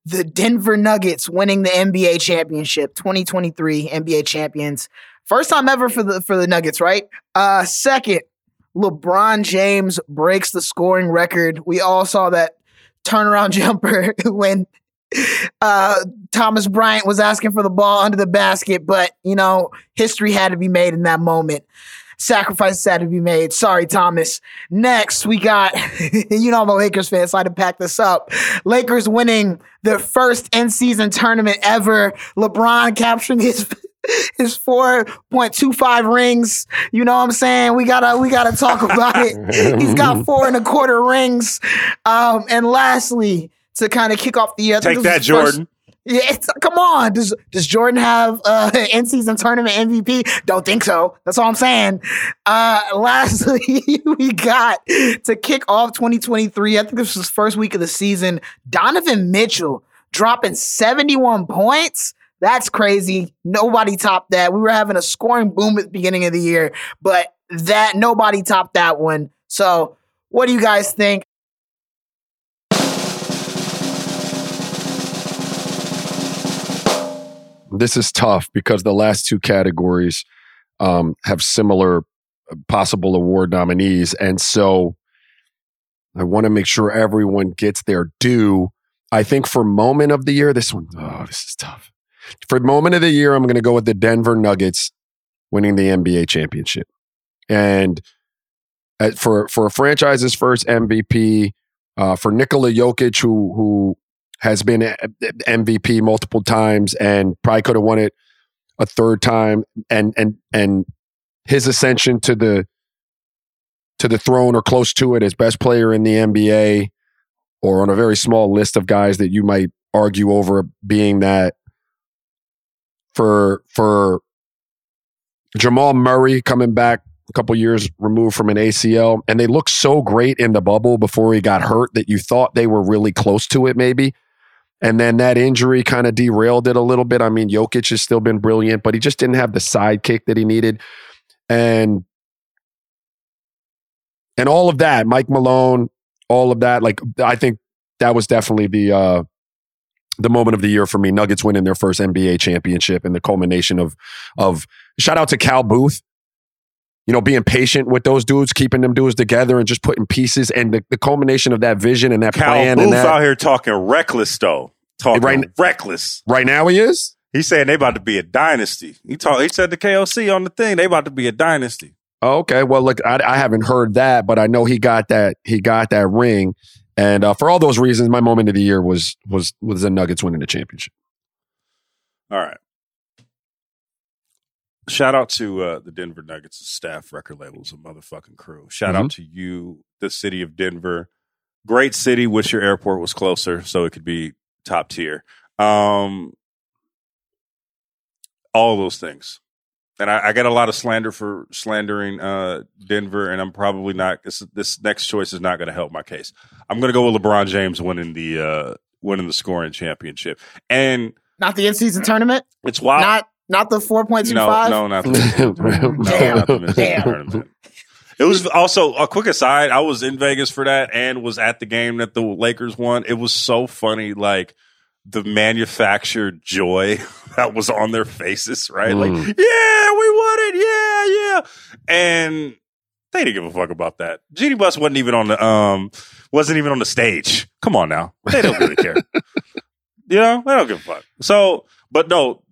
the Denver Nuggets winning the NBA championship, 2023 NBA champions. First time ever for the for the Nuggets, right? Uh second, LeBron James breaks the scoring record. We all saw that turnaround [LAUGHS] jumper when uh, Thomas Bryant was asking for the ball under the basket, but you know, history had to be made in that moment. Sacrifices had to be made. Sorry, Thomas. Next, we got, [LAUGHS] you know, I'm a Lakers fan, so I had to pack this up. Lakers winning their first in season tournament ever. LeBron capturing his [LAUGHS] his 4.25 rings. You know what I'm saying? We gotta we gotta talk about it. He's got [LAUGHS] four and a quarter rings. Um, and lastly, to kind of kick off the year, Take that, Jordan. yeah, it's, come on. Does does Jordan have uh [LAUGHS] in season tournament MVP? Don't think so. That's all I'm saying. Uh lastly, [LAUGHS] we got to kick off 2023. I think this was first week of the season. Donovan Mitchell dropping 71 points. That's crazy. Nobody topped that. We were having a scoring boom at the beginning of the year, but that nobody topped that one. So, what do you guys think? this is tough because the last two categories um, have similar uh, possible award nominees. And so I want to make sure everyone gets their due. I think for moment of the year, this one, oh, this is tough. For the moment of the year, I'm going to go with the Denver Nuggets winning the NBA championship. And uh, for for a franchise's first MVP, uh, for Nikola Jokic, who who has been MVP multiple times and probably could have won it a third time, and and and his ascension to the to the throne or close to it as best player in the NBA, or on a very small list of guys that you might argue over being that for for Jamal Murray coming back a couple years removed from an ACL, and they looked so great in the bubble before he got hurt that you thought they were really close to it, maybe. And then that injury kind of derailed it a little bit. I mean, Jokic has still been brilliant, but he just didn't have the sidekick that he needed. And and all of that, Mike Malone, all of that, like I think that was definitely the uh the moment of the year for me. Nuggets winning their first NBA championship and the culmination of of shout out to Cal Booth. You know, being patient with those dudes, keeping them dudes together, and just putting pieces and the, the culmination of that vision and that Cal plan. Booth and that, out here talking reckless though. Talking Right- reckless. right now, he is. He's saying they about to be a dynasty. He talk, He said the KOC on the thing they about to be a dynasty. Okay. Well, look, I, I haven't heard that, but I know he got that. He got that ring, and uh, for all those reasons, my moment of the year was was was the Nuggets winning the championship. All right. Shout out to uh, the Denver Nuggets staff record labels, a motherfucking crew. Shout out to you, the city of Denver. Great city. Wish your airport was closer so it could be top tier. Um, all those things. And I, I get a lot of slander for slandering uh, Denver, and I'm probably not. This this next choice is not going to help my case. I'm going to go with LeBron James winning the uh, winning the scoring championship, and Not the in season tournament? it's wild. Not not the 4.25? No, no, not the [LAUGHS] No, Damn. not the Michigan Damn. tournament. It was also a quick aside. I was in Vegas for that and was at the game that the Lakers won. It was so funny, like the manufactured joy [LAUGHS] that was on their faces, right? Like, Mm. yeah, we won it, yeah, yeah, and they didn't give a fuck about that. Jeanie Buss wasn't even on the um, wasn't even on the stage. Come on now, they don't really care. [LAUGHS] you know, they don't give a fuck. So, but no,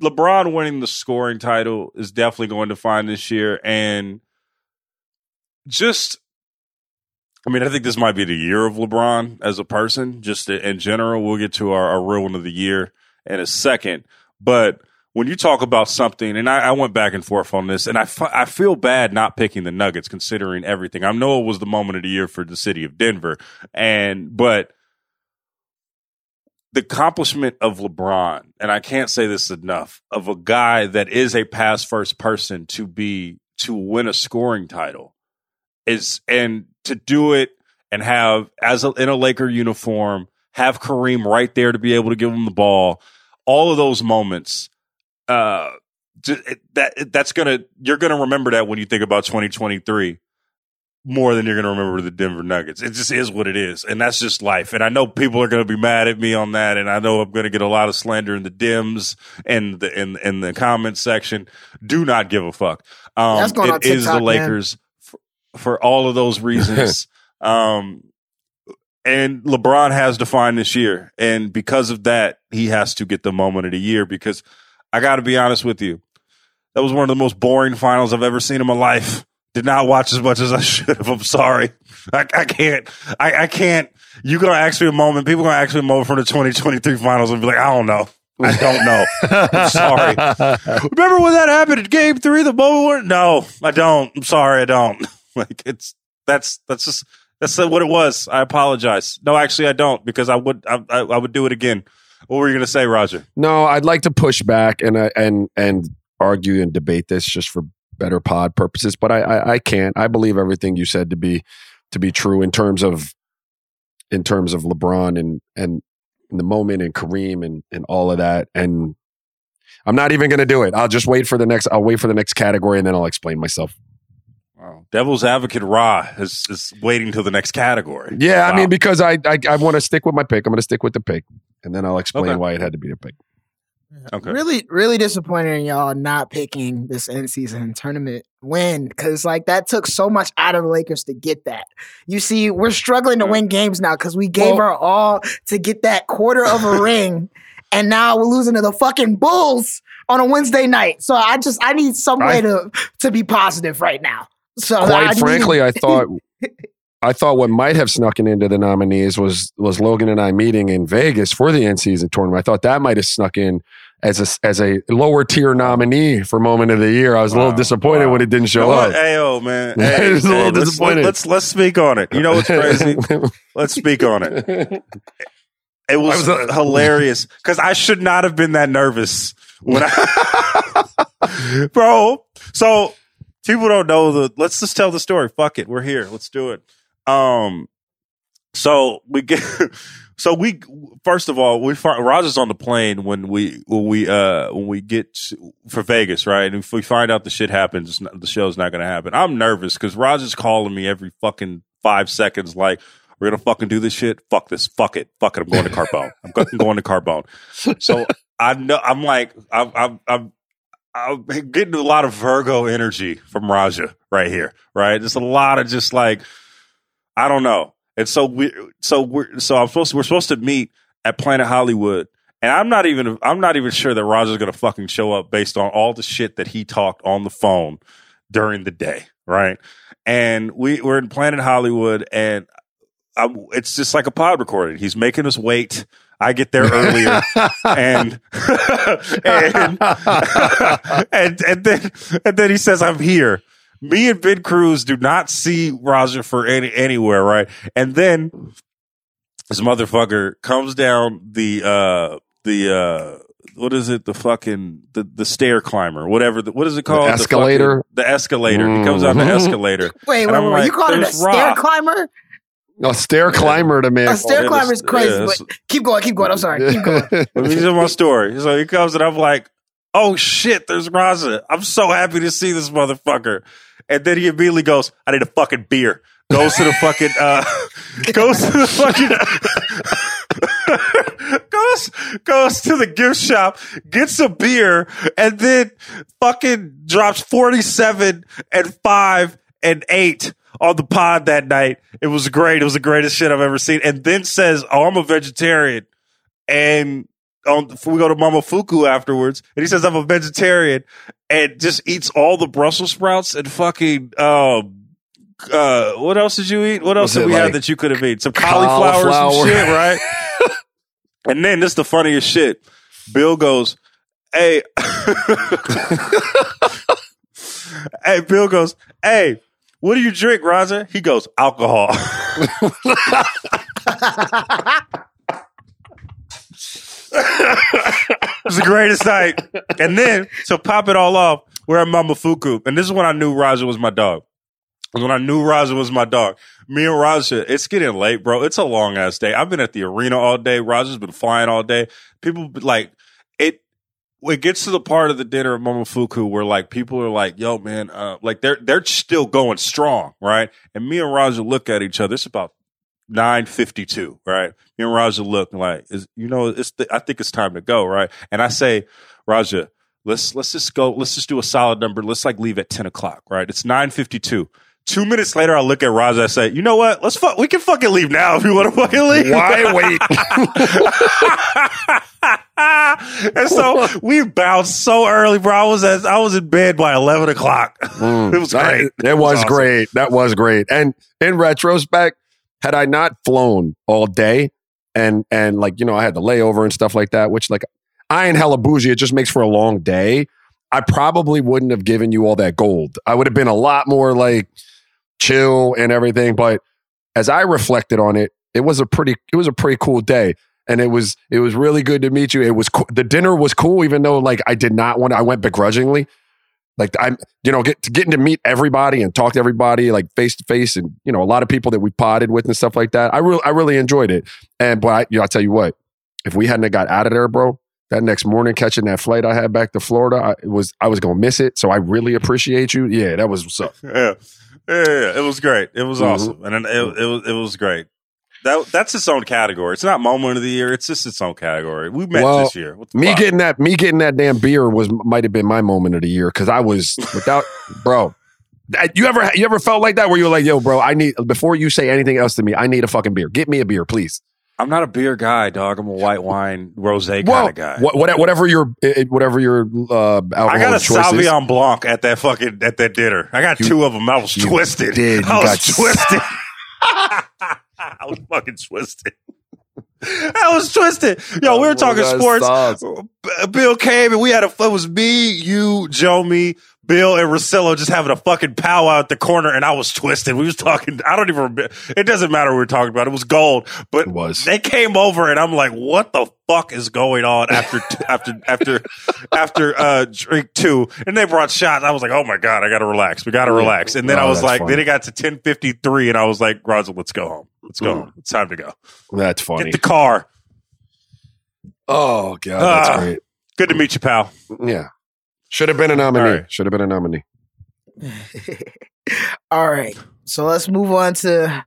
LeBron winning the scoring title is definitely going to find this year, and just. I mean, I think this might be the year of LeBron as a person, just in general. We'll get to our, our real one of the year in a second. But when you talk about something, and I, I went back and forth on this, and I, feel bad not picking the Nuggets considering everything. I know it was the moment of the year for the city of Denver, and but the accomplishment of LeBron, and I can't say this enough, of a guy that is a pass first person to be to win a scoring title is and to do it and have as a, in a Laker uniform, have Kareem right there to be able to give him the ball. All of those moments, uh, that that's gonna you're gonna remember that when you think about 2023 more than you're going to remember the Denver Nuggets. It just is what it is. And that's just life. And I know people are going to be mad at me on that. And I know I'm going to get a lot of slander in the dims and the, in, in the comments section. Do not give a fuck. Um, That's going on it is the TikTok, man. For, all of those reasons. [LAUGHS] um, and LeBron has defined this year. And because of that, he has to get the moment of the year because I got to be honest with you. That was one of the most boring finals I've ever seen in my life. Did not watch as much as I [LAUGHS] should have. I'm sorry. I, I can't. I, I can't. You're gonna ask me a moment. People gonna ask me a moment from the 2023 finals and be like, I don't know. I don't know. I'm sorry. [LAUGHS] Remember when that happened in Game Three? The moment no, I don't. I'm sorry. I don't. [LAUGHS] Like it's that's that's just that's what it was. I apologize. No, actually, I don't because I would I, I, I would do it again. What were you gonna say, Raja? No, I'd like to push back and uh, and and argue and debate this just for better pod purposes, but I, I I can't. I believe everything you said to be to be true in terms of in terms of LeBron and and the moment and Kareem and and all of that. And I'm not even going to do it. I'll just wait for the next. I'll wait for the next category and then I'll explain myself. Wow. Devil's Advocate Ra is, is waiting till the next category. Yeah, I mean because I I, I want to stick with my pick. I'm going to stick with the pick, and then I'll explain Okay. why it had to be a pick. Okay. Really, really disappointed in y'all not picking this end season tournament win because like that took so much out of the Lakers to get that. You see, we're struggling to win games now because we gave Well- our all to get that quarter of a [LAUGHS] ring, and now we're losing to the fucking Bulls on a Wednesday night. So I just I need some way I- to to be positive right now. So Quite need- frankly, I thought [LAUGHS] I thought what might have snuck in into the nominees was was Logan and I meeting in Vegas for the end season tournament. I thought that might have snuck in as a as a lower tier nominee for moment of the year. I was a little Wow. disappointed Wow. when it didn't You know show up. Hey, yo, man. [LAUGHS] I Hey, was a little hey, let's, disappointed. let's let's speak on it. You know what's crazy? [LAUGHS] let's speak on it. It was, was, uh, hilarious because I should not have been that nervous when I, bro. So people don't know the. Let's just tell the story. Fuck it, we're here. Let's do it. Um, so we get. [LAUGHS] So we first of all we find Raja's on the plane when we when we uh when we get to- for Vegas right and if we find out the shit happens not, the show's not gonna happen I'm nervous because Raja's calling me every fucking five seconds like we're gonna fucking do this shit fuck this fuck it fuck it I'm going to Carbone I'm going to Carbone so I know I'm like I'm I'm, I'm I'm getting a lot of Virgo energy from Raja right here, right? Just a lot of just like I don't know. And so we so we're so I'm supposed to, we're supposed to meet at Planet Hollywood. And I'm not even I'm not even sure that Raja's gonna fucking show up based on all the shit that he talked on the phone during the day, right? And we we're in Planet Hollywood and i it's just like a pod recording. He's making us wait. I get there earlier [LAUGHS] and [LAUGHS] and, [LAUGHS] and and then and then he says I'm here. Me and Ben Cruz do not see Raja for any anywhere, right? And then this motherfucker comes down the uh the uh what is it? The fucking the, the stair climber, whatever. The, what is it called? The escalator? fucking- The, escalator. He comes down the Mhm. escalator. wait, And wait, wait, like, you call it a there's stair Rob. climber? A stair climber to me. A stair climber is crazy. yeah, but keep going, keep going. I'm sorry. Keep going. Let me tell my story. So he comes and I'm like, oh shit, there's Raja. I'm so happy to see this motherfucker. And then he immediately goes, I need a fucking beer. Goes to the fucking, uh, [LAUGHS] goes to the fucking, [LAUGHS] goes, goes to the gift shop, gets a beer, and then fucking drops 47 and 5 and 8 on the pod that night. It was great. It was the greatest shit I've ever seen. And then says, oh, I'm a vegetarian and on we go to Momofuku afterwards, and he says I'm a vegetarian, and just eats all the Brussels sprouts and fucking. Um, uh, what else did you eat? What else did we have that you could have eaten? Some cauliflower, or some shit, right? [LAUGHS] and then this is the funniest shit. Bill goes, "Hey." [LAUGHS] Hey, Bill goes, Hey, what do you drink, Raja? He goes, Alcohol. [LAUGHS] it's the greatest night. And then to pop it all off, we're at Momofuku. And this is when I knew Raja was my dog. When I knew Raja was my dog. Me and Raja, it's getting late, bro. It's a long ass day. I've been at the arena all day. Raja's been flying all day. People like it it gets to the part of the dinner of Momofuku where like people are like, yo, man, uh, like they're they're still going strong, right? And me and Raja look at each other. It's about nine fifty two, right? Me and Raja look like, is you know, it's the, I think it's time to go, right? And I say, Raja, let's let's just go, let's just do a solid number. Let's like leave at ten o'clock, right? It's nine fifty two. Two minutes later, I look at Raja. I say, "You know what? Let's fuck. We can fucking leave now if you want to fucking leave." Why wait? [LAUGHS] and so we bounced so early, bro. I was at, I was in bed by eleven o'clock. Mm, [LAUGHS] It was that- great. It, was awesome. great. That was great. And in retrospect, had I not flown all day and and like you know I had the layover and stuff like that, which like I ain't hella bougie. It just makes for a long day. I probably wouldn't have given you all that gold. I would have been a lot more like chill and everything. But as I reflected on it, it was a pretty it was a pretty cool day. And it was it was really good to meet you. It was cool. the dinner was cool, even though like I did not want. I went begrudgingly. Like I'm, you know, get getting to meet everybody and talk to everybody like face to face, and you know, a lot of people that we potted with and stuff like that. I really, I really enjoyed it. And but I, you know, I tell you what, if we hadn't got out of there, bro, that next morning catching that flight I had back to Florida, I, it was I was gonna miss it. So I really appreciate you. Yeah, that was what's up. [LAUGHS] Yeah. yeah, yeah, it was great. It was Mhm. awesome, and then it, it was it was great. That that's its own category. It's not moment of the year. It's just its own category. We met Well, this year. Me fuck? getting that, me getting that damn beer was might have been my moment of the year because I was without, [LAUGHS] bro. that- You ever you ever felt like that where you were like, yo, bro, I need before you say anything else to me, I need a fucking beer. Get me a beer, please. I'm not a beer guy, dog. I'm a white wine rose kind of guy. what, what- whatever your whatever your uh, alcohol I got a is. Sauvignon Blanc at that fucking at that dinner. I got You- two of them. I was twisted. did. I was got twisted. [LAUGHS] [LAUGHS] I was fucking twisted. I was twisted. Yo, we were talking sports. Bill came and we had a. It was me, you, Joe, me, Bill, and Russillo just having a fucking powwow at the corner, and I was twisted. We was talking. I don't even. remember. It doesn't matter what we were talking about. It was gold, but It was. they came over, and I'm like, "What the fuck is going on?" After t- [LAUGHS] after after after uh drink two, and they brought shots. I was like, "Oh my god, I got to relax. We got to relax." And then Oh, I was like, funny. then it got to 10:53, and I was like, "Raja, let's go home. Let's go Mm. home. It's time to go. That's funny. Get the car. oh god, that's Ah. great. Good to meet you, pal." Yeah, should have been a nominee. All right. Should have been a nominee. [LAUGHS] All right. So let's move on to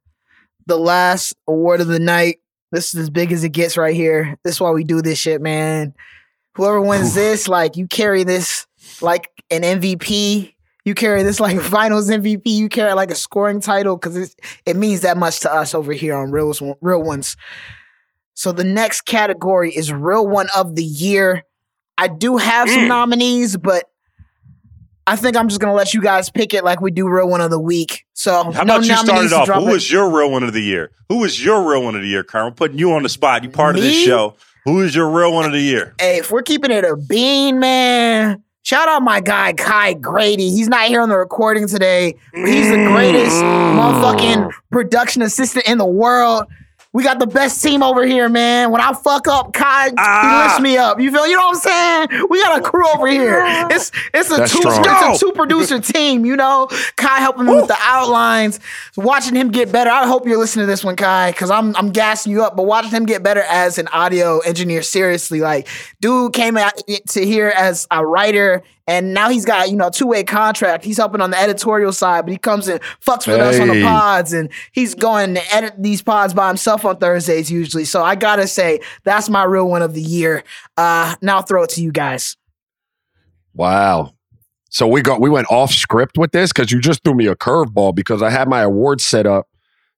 the last award of the night. This is as big as it gets right here. This is why we do this shit, man. Whoever wins Oof. this, like you carry this like an MVP. You carry this like a finals MVP. You carry like a scoring title because it, it means that much to us over here on Real, Real Ones. So the next category is Real One of the Year. I do have some Mm. nominees, but I think I'm just gonna let you guys pick it like we do Real One of the Week. So How no about you start it off? Who was your real one of the year? Who was your real one of the year, Carl? I'm putting you on the spot. You part of this show. Who is your real one of the year? Hey, if we're keeping it a bean, man. Shout out my guy Kai Grady. He's not here on the recording today. but He's the greatest Mm. motherfucking production assistant in the world. We got the best team over here, man. When I fuck up, Kai Ah. he lifts me up. You feel? You know what I'm saying? We got a crew over here. It's it's a That's two strong. it's a two producer team. You know, Kai helping me with the outlines, watching him get better. I hope you're listening to this one, Kai, because I'm I'm gassing you up. But watching him get better as an audio engineer, seriously, like dude came out to here as a writer. And now he's got, you know, a two-way contract. He's helping on the editorial side, but he comes and fucks with us on the pods and he's going to edit these pods by himself on Thursdays usually. So I gotta say, that's my real one of the year. Uh now I'll throw it to you guys. Wow. So we got we went off script with this because you just threw me a curveball because I had my awards set up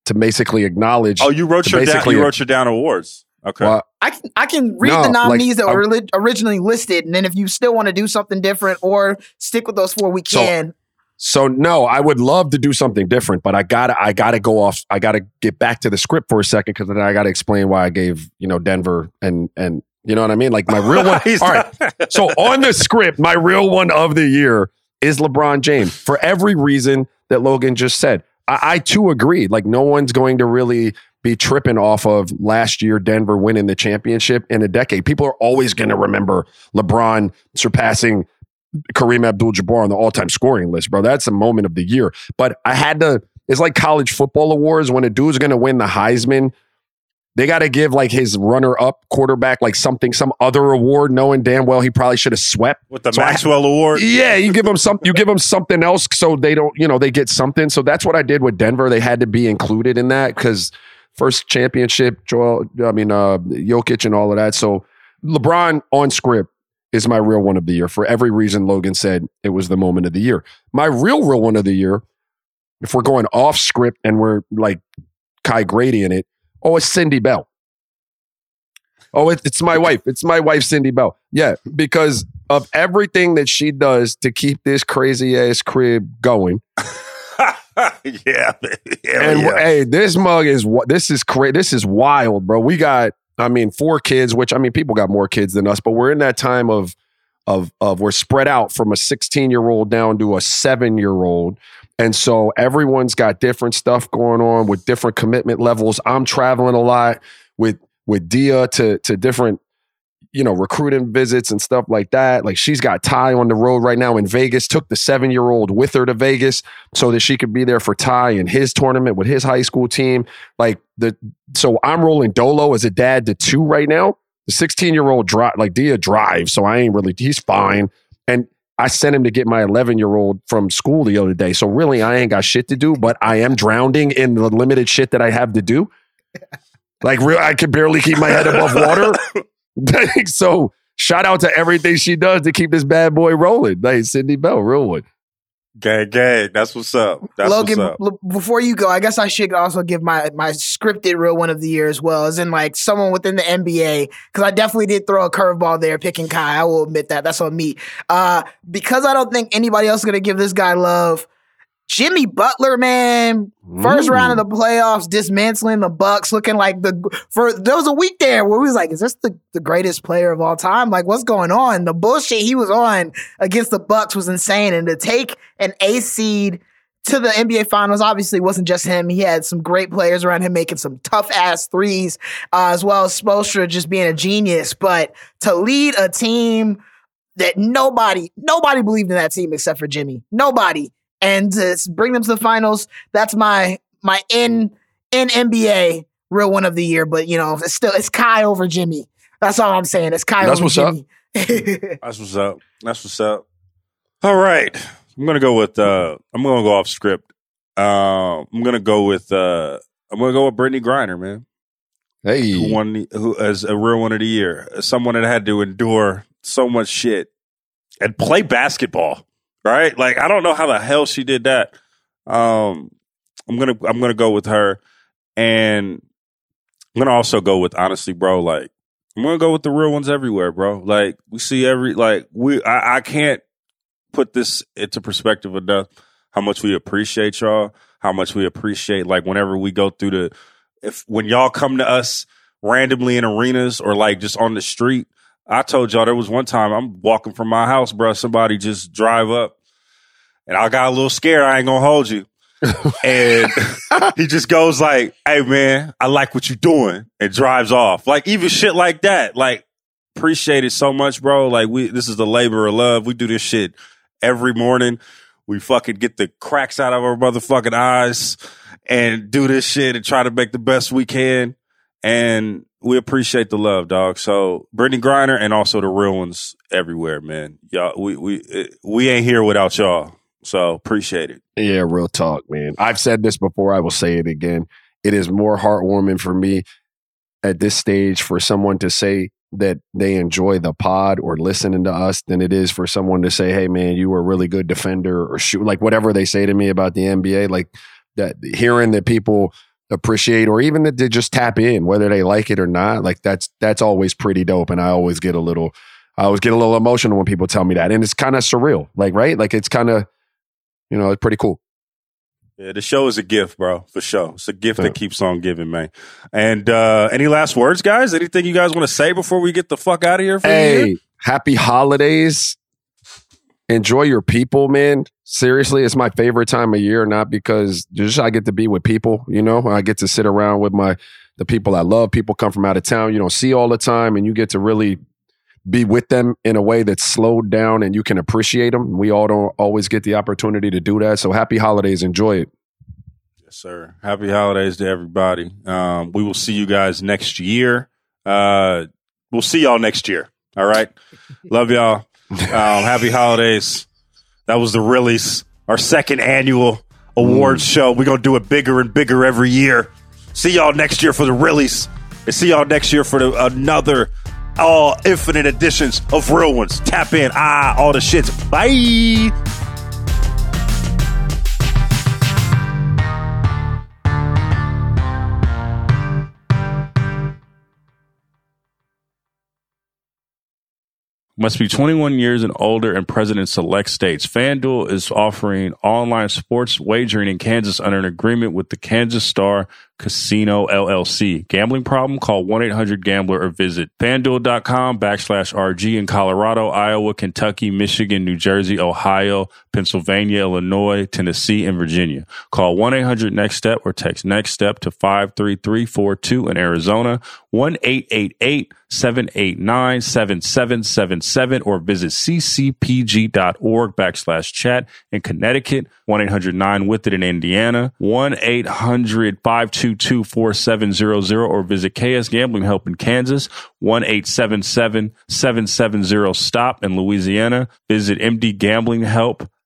to basically acknowledge. Oh, you wrote your down, you wrote your down awards. Okay. Well, I can I can read No, the like, nominees that were li- originally listed, and then if you still want to do something different or stick with those four, we can. So no, I would love to do something different, but I gotta I gotta go off. I gotta get back to the script for a second because then I gotta explain why I gave you know Denver and and you know what I mean. Like my real one. [LAUGHS] All right. So on the script, my real one of the year is LeBron James for every reason that Logan just said. I, I too agree. Like no one's going to really be tripping off of last year Denver winning the championship in a decade. People are always going to remember LeBron surpassing Kareem Abdul-Jabbar on the all-time scoring list, bro. That's a moment of the year. But I had to. It's like college football awards when a dude's going to win the Heisman. They got to give like his runner-up quarterback like something, some other award, knowing damn well he probably should have swept. with the So Maxwell Award. Yeah, you give them some. You give them something else, so they don't. You know, they get something. So that's what I did with Denver. They had to be included in that because first championship, Joel. I mean, uh, Jokic and all of that. So LeBron on script is my real one of the year for every reason Logan said it was the moment of the year. My real, real one of the year, if we're going off script and we're like Kai Grady in it, oh, it's Cindy Bell. Oh, it, it's my wife. It's my wife, Cindy Bell. Yeah, because of everything that she does to keep this crazy ass crib going. [LAUGHS] yeah, and yeah. hey, this mug is what this is crazy. This is wild, bro. We got, I mean, four kids, which I mean, people got more kids than us, but we're in that time of of of we're spread out from a 16 year old down to a seven year old. And so everyone's got different stuff going on with different commitment levels. I'm traveling a lot with with Dia to to different you know recruiting visits and stuff like that. Like she's got Ty on the road right now in Vegas. Took the seven year old with her to Vegas so that she could be there for Ty and his tournament with his high school team. Like the so I'm rolling Dolo as a dad to two right now. The 16 year old drive like Dia drives, so I ain't really he's fine. And I sent him to get my 11 year old from school the other day. So really, I ain't got shit to do, but I am drowning in the limited shit that I have to do. [LAUGHS] Like, real, I can barely keep my head above water. [LAUGHS] [LAUGHS] so, shout out to everything she does to keep this bad boy rolling. Like Cindy Bell, real one. gang, gang. That's what's up. That's Logan, what's up. l- before you go, I guess I should also give my my scripted real one of the year as well, as in like someone within the NBA, because I definitely did throw a curveball there picking Kai. I will admit that. That's on me. Uh, because I don't think anybody else is gonna give this guy love. Jimmy Butler, man, first Ooh. round of the playoffs, dismantling the Bucks, looking like the for there was a week there where we was like, is this the, the greatest player of all time? Like, what's going on? The bullshit he was on against the Bucks was insane, and to take an A seed to the NBA Finals obviously wasn't just him. He had some great players around him making some tough ass threes, uh, as well as Spoelstra just being a genius. But to lead a team that nobody, nobody believed in that team except for Jimmy. Nobody. And to bring them to the finals, that's my my in in NBA real one of the year. But you know, it's still it's Kai over Jimmy. That's all I'm saying. It's Kai That's over what's up. [LAUGHS] That's what's up. That's what's up. All right. I'm gonna go with uh I'm gonna go off script. Uh, I'm gonna go with uh I'm gonna go with Brittney Griner, man. Hey, Who won who as a real one of the year. Someone that had to endure so much shit and play basketball. Right? Like I don't know how the hell she did that. Um I'm gonna I'm gonna go with her. And I'm gonna also go with honestly, bro, like I'm gonna go with the real ones everywhere, bro. Like we see every like we I, I can't put this into perspective enough how much we appreciate y'all, how much we appreciate like whenever we go through the if when y'all come to us randomly in arenas or like just on the street. I told y'all there was one time I'm walking from my house, bro. Somebody just drive up and I got a little scared. I ain't gonna hold you. [LAUGHS] and he just goes like, "Hey man, I like what you're doing," and drives off. Like even shit like that. Like appreciate it so much, bro. Like we, this is the labor of love. We do this shit every morning. We fucking get the cracks out of our motherfucking eyes and do this shit and try to make the best we can. And we appreciate the love, dog. So Brittney Griner and also the real ones everywhere, man. Y'all, we we we ain't here without y'all. So appreciate it. Yeah, real talk, man. I've said this before. I will say it again. It is more heartwarming for me at this stage for someone to say that they enjoy the pod or listening to us than it is for someone to say, "Hey, man, you were a really good defender," or shoot, like whatever they say to me about the NBA. Like that, hearing that people appreciate or even that they just tap in whether they like it or not like that's that's always pretty dope and i always get a little i always get a little emotional when people tell me that and it's kind of surreal like right like it's kind of you know it's pretty cool Yeah, the show is a gift, bro, for sure. It's a gift that keeps on giving, man. And uh any last words, guys? Anything you guys want to say before we get the fuck out of here for hey happy holidays enjoy your people man seriously it's my favorite time of year not because just i get to be with people you know i get to sit around with my the people i love people come from out of town you don't see all the time and you get to really be with them in a way that's slowed down and you can appreciate them we all don't always get the opportunity to do that so happy holidays enjoy it Yes, sir. Happy holidays to everybody. Um, we will see you guys next year. Uh, we'll see y'all next year. All right. [LAUGHS] Love y'all. Um, happy holidays. That was the Realys, our second annual awards show. We're going to do it bigger and bigger every year. See y'all next year for the Realys. And see y'all next year for the, another all infinite editions of real ones. Tap in. Ah, all the shits. Bye. Must be 21 years and older and present in select states. FanDuel is offering online sports wagering in Kansas under an agreement with the Kansas Star Casino LLC. Gambling problem? Call 1-800-GAMBLER or visit fanduel.com backslash RG in Colorado, Iowa, Kentucky, Michigan, New Jersey, Ohio, Pennsylvania, Illinois, Tennessee, and Virginia. Call 1-800-NEXT-STEP or text NEXT STEP to 53342 in Arizona, 1-888-789-7777 or visit ccpg.org backslash chat in Connecticut, 1-800-9-WITH-IT in Indiana, 1-800-522-4700 or visit KS Gambling Help in Kansas, 1-877-770-STOP in Louisiana. Visit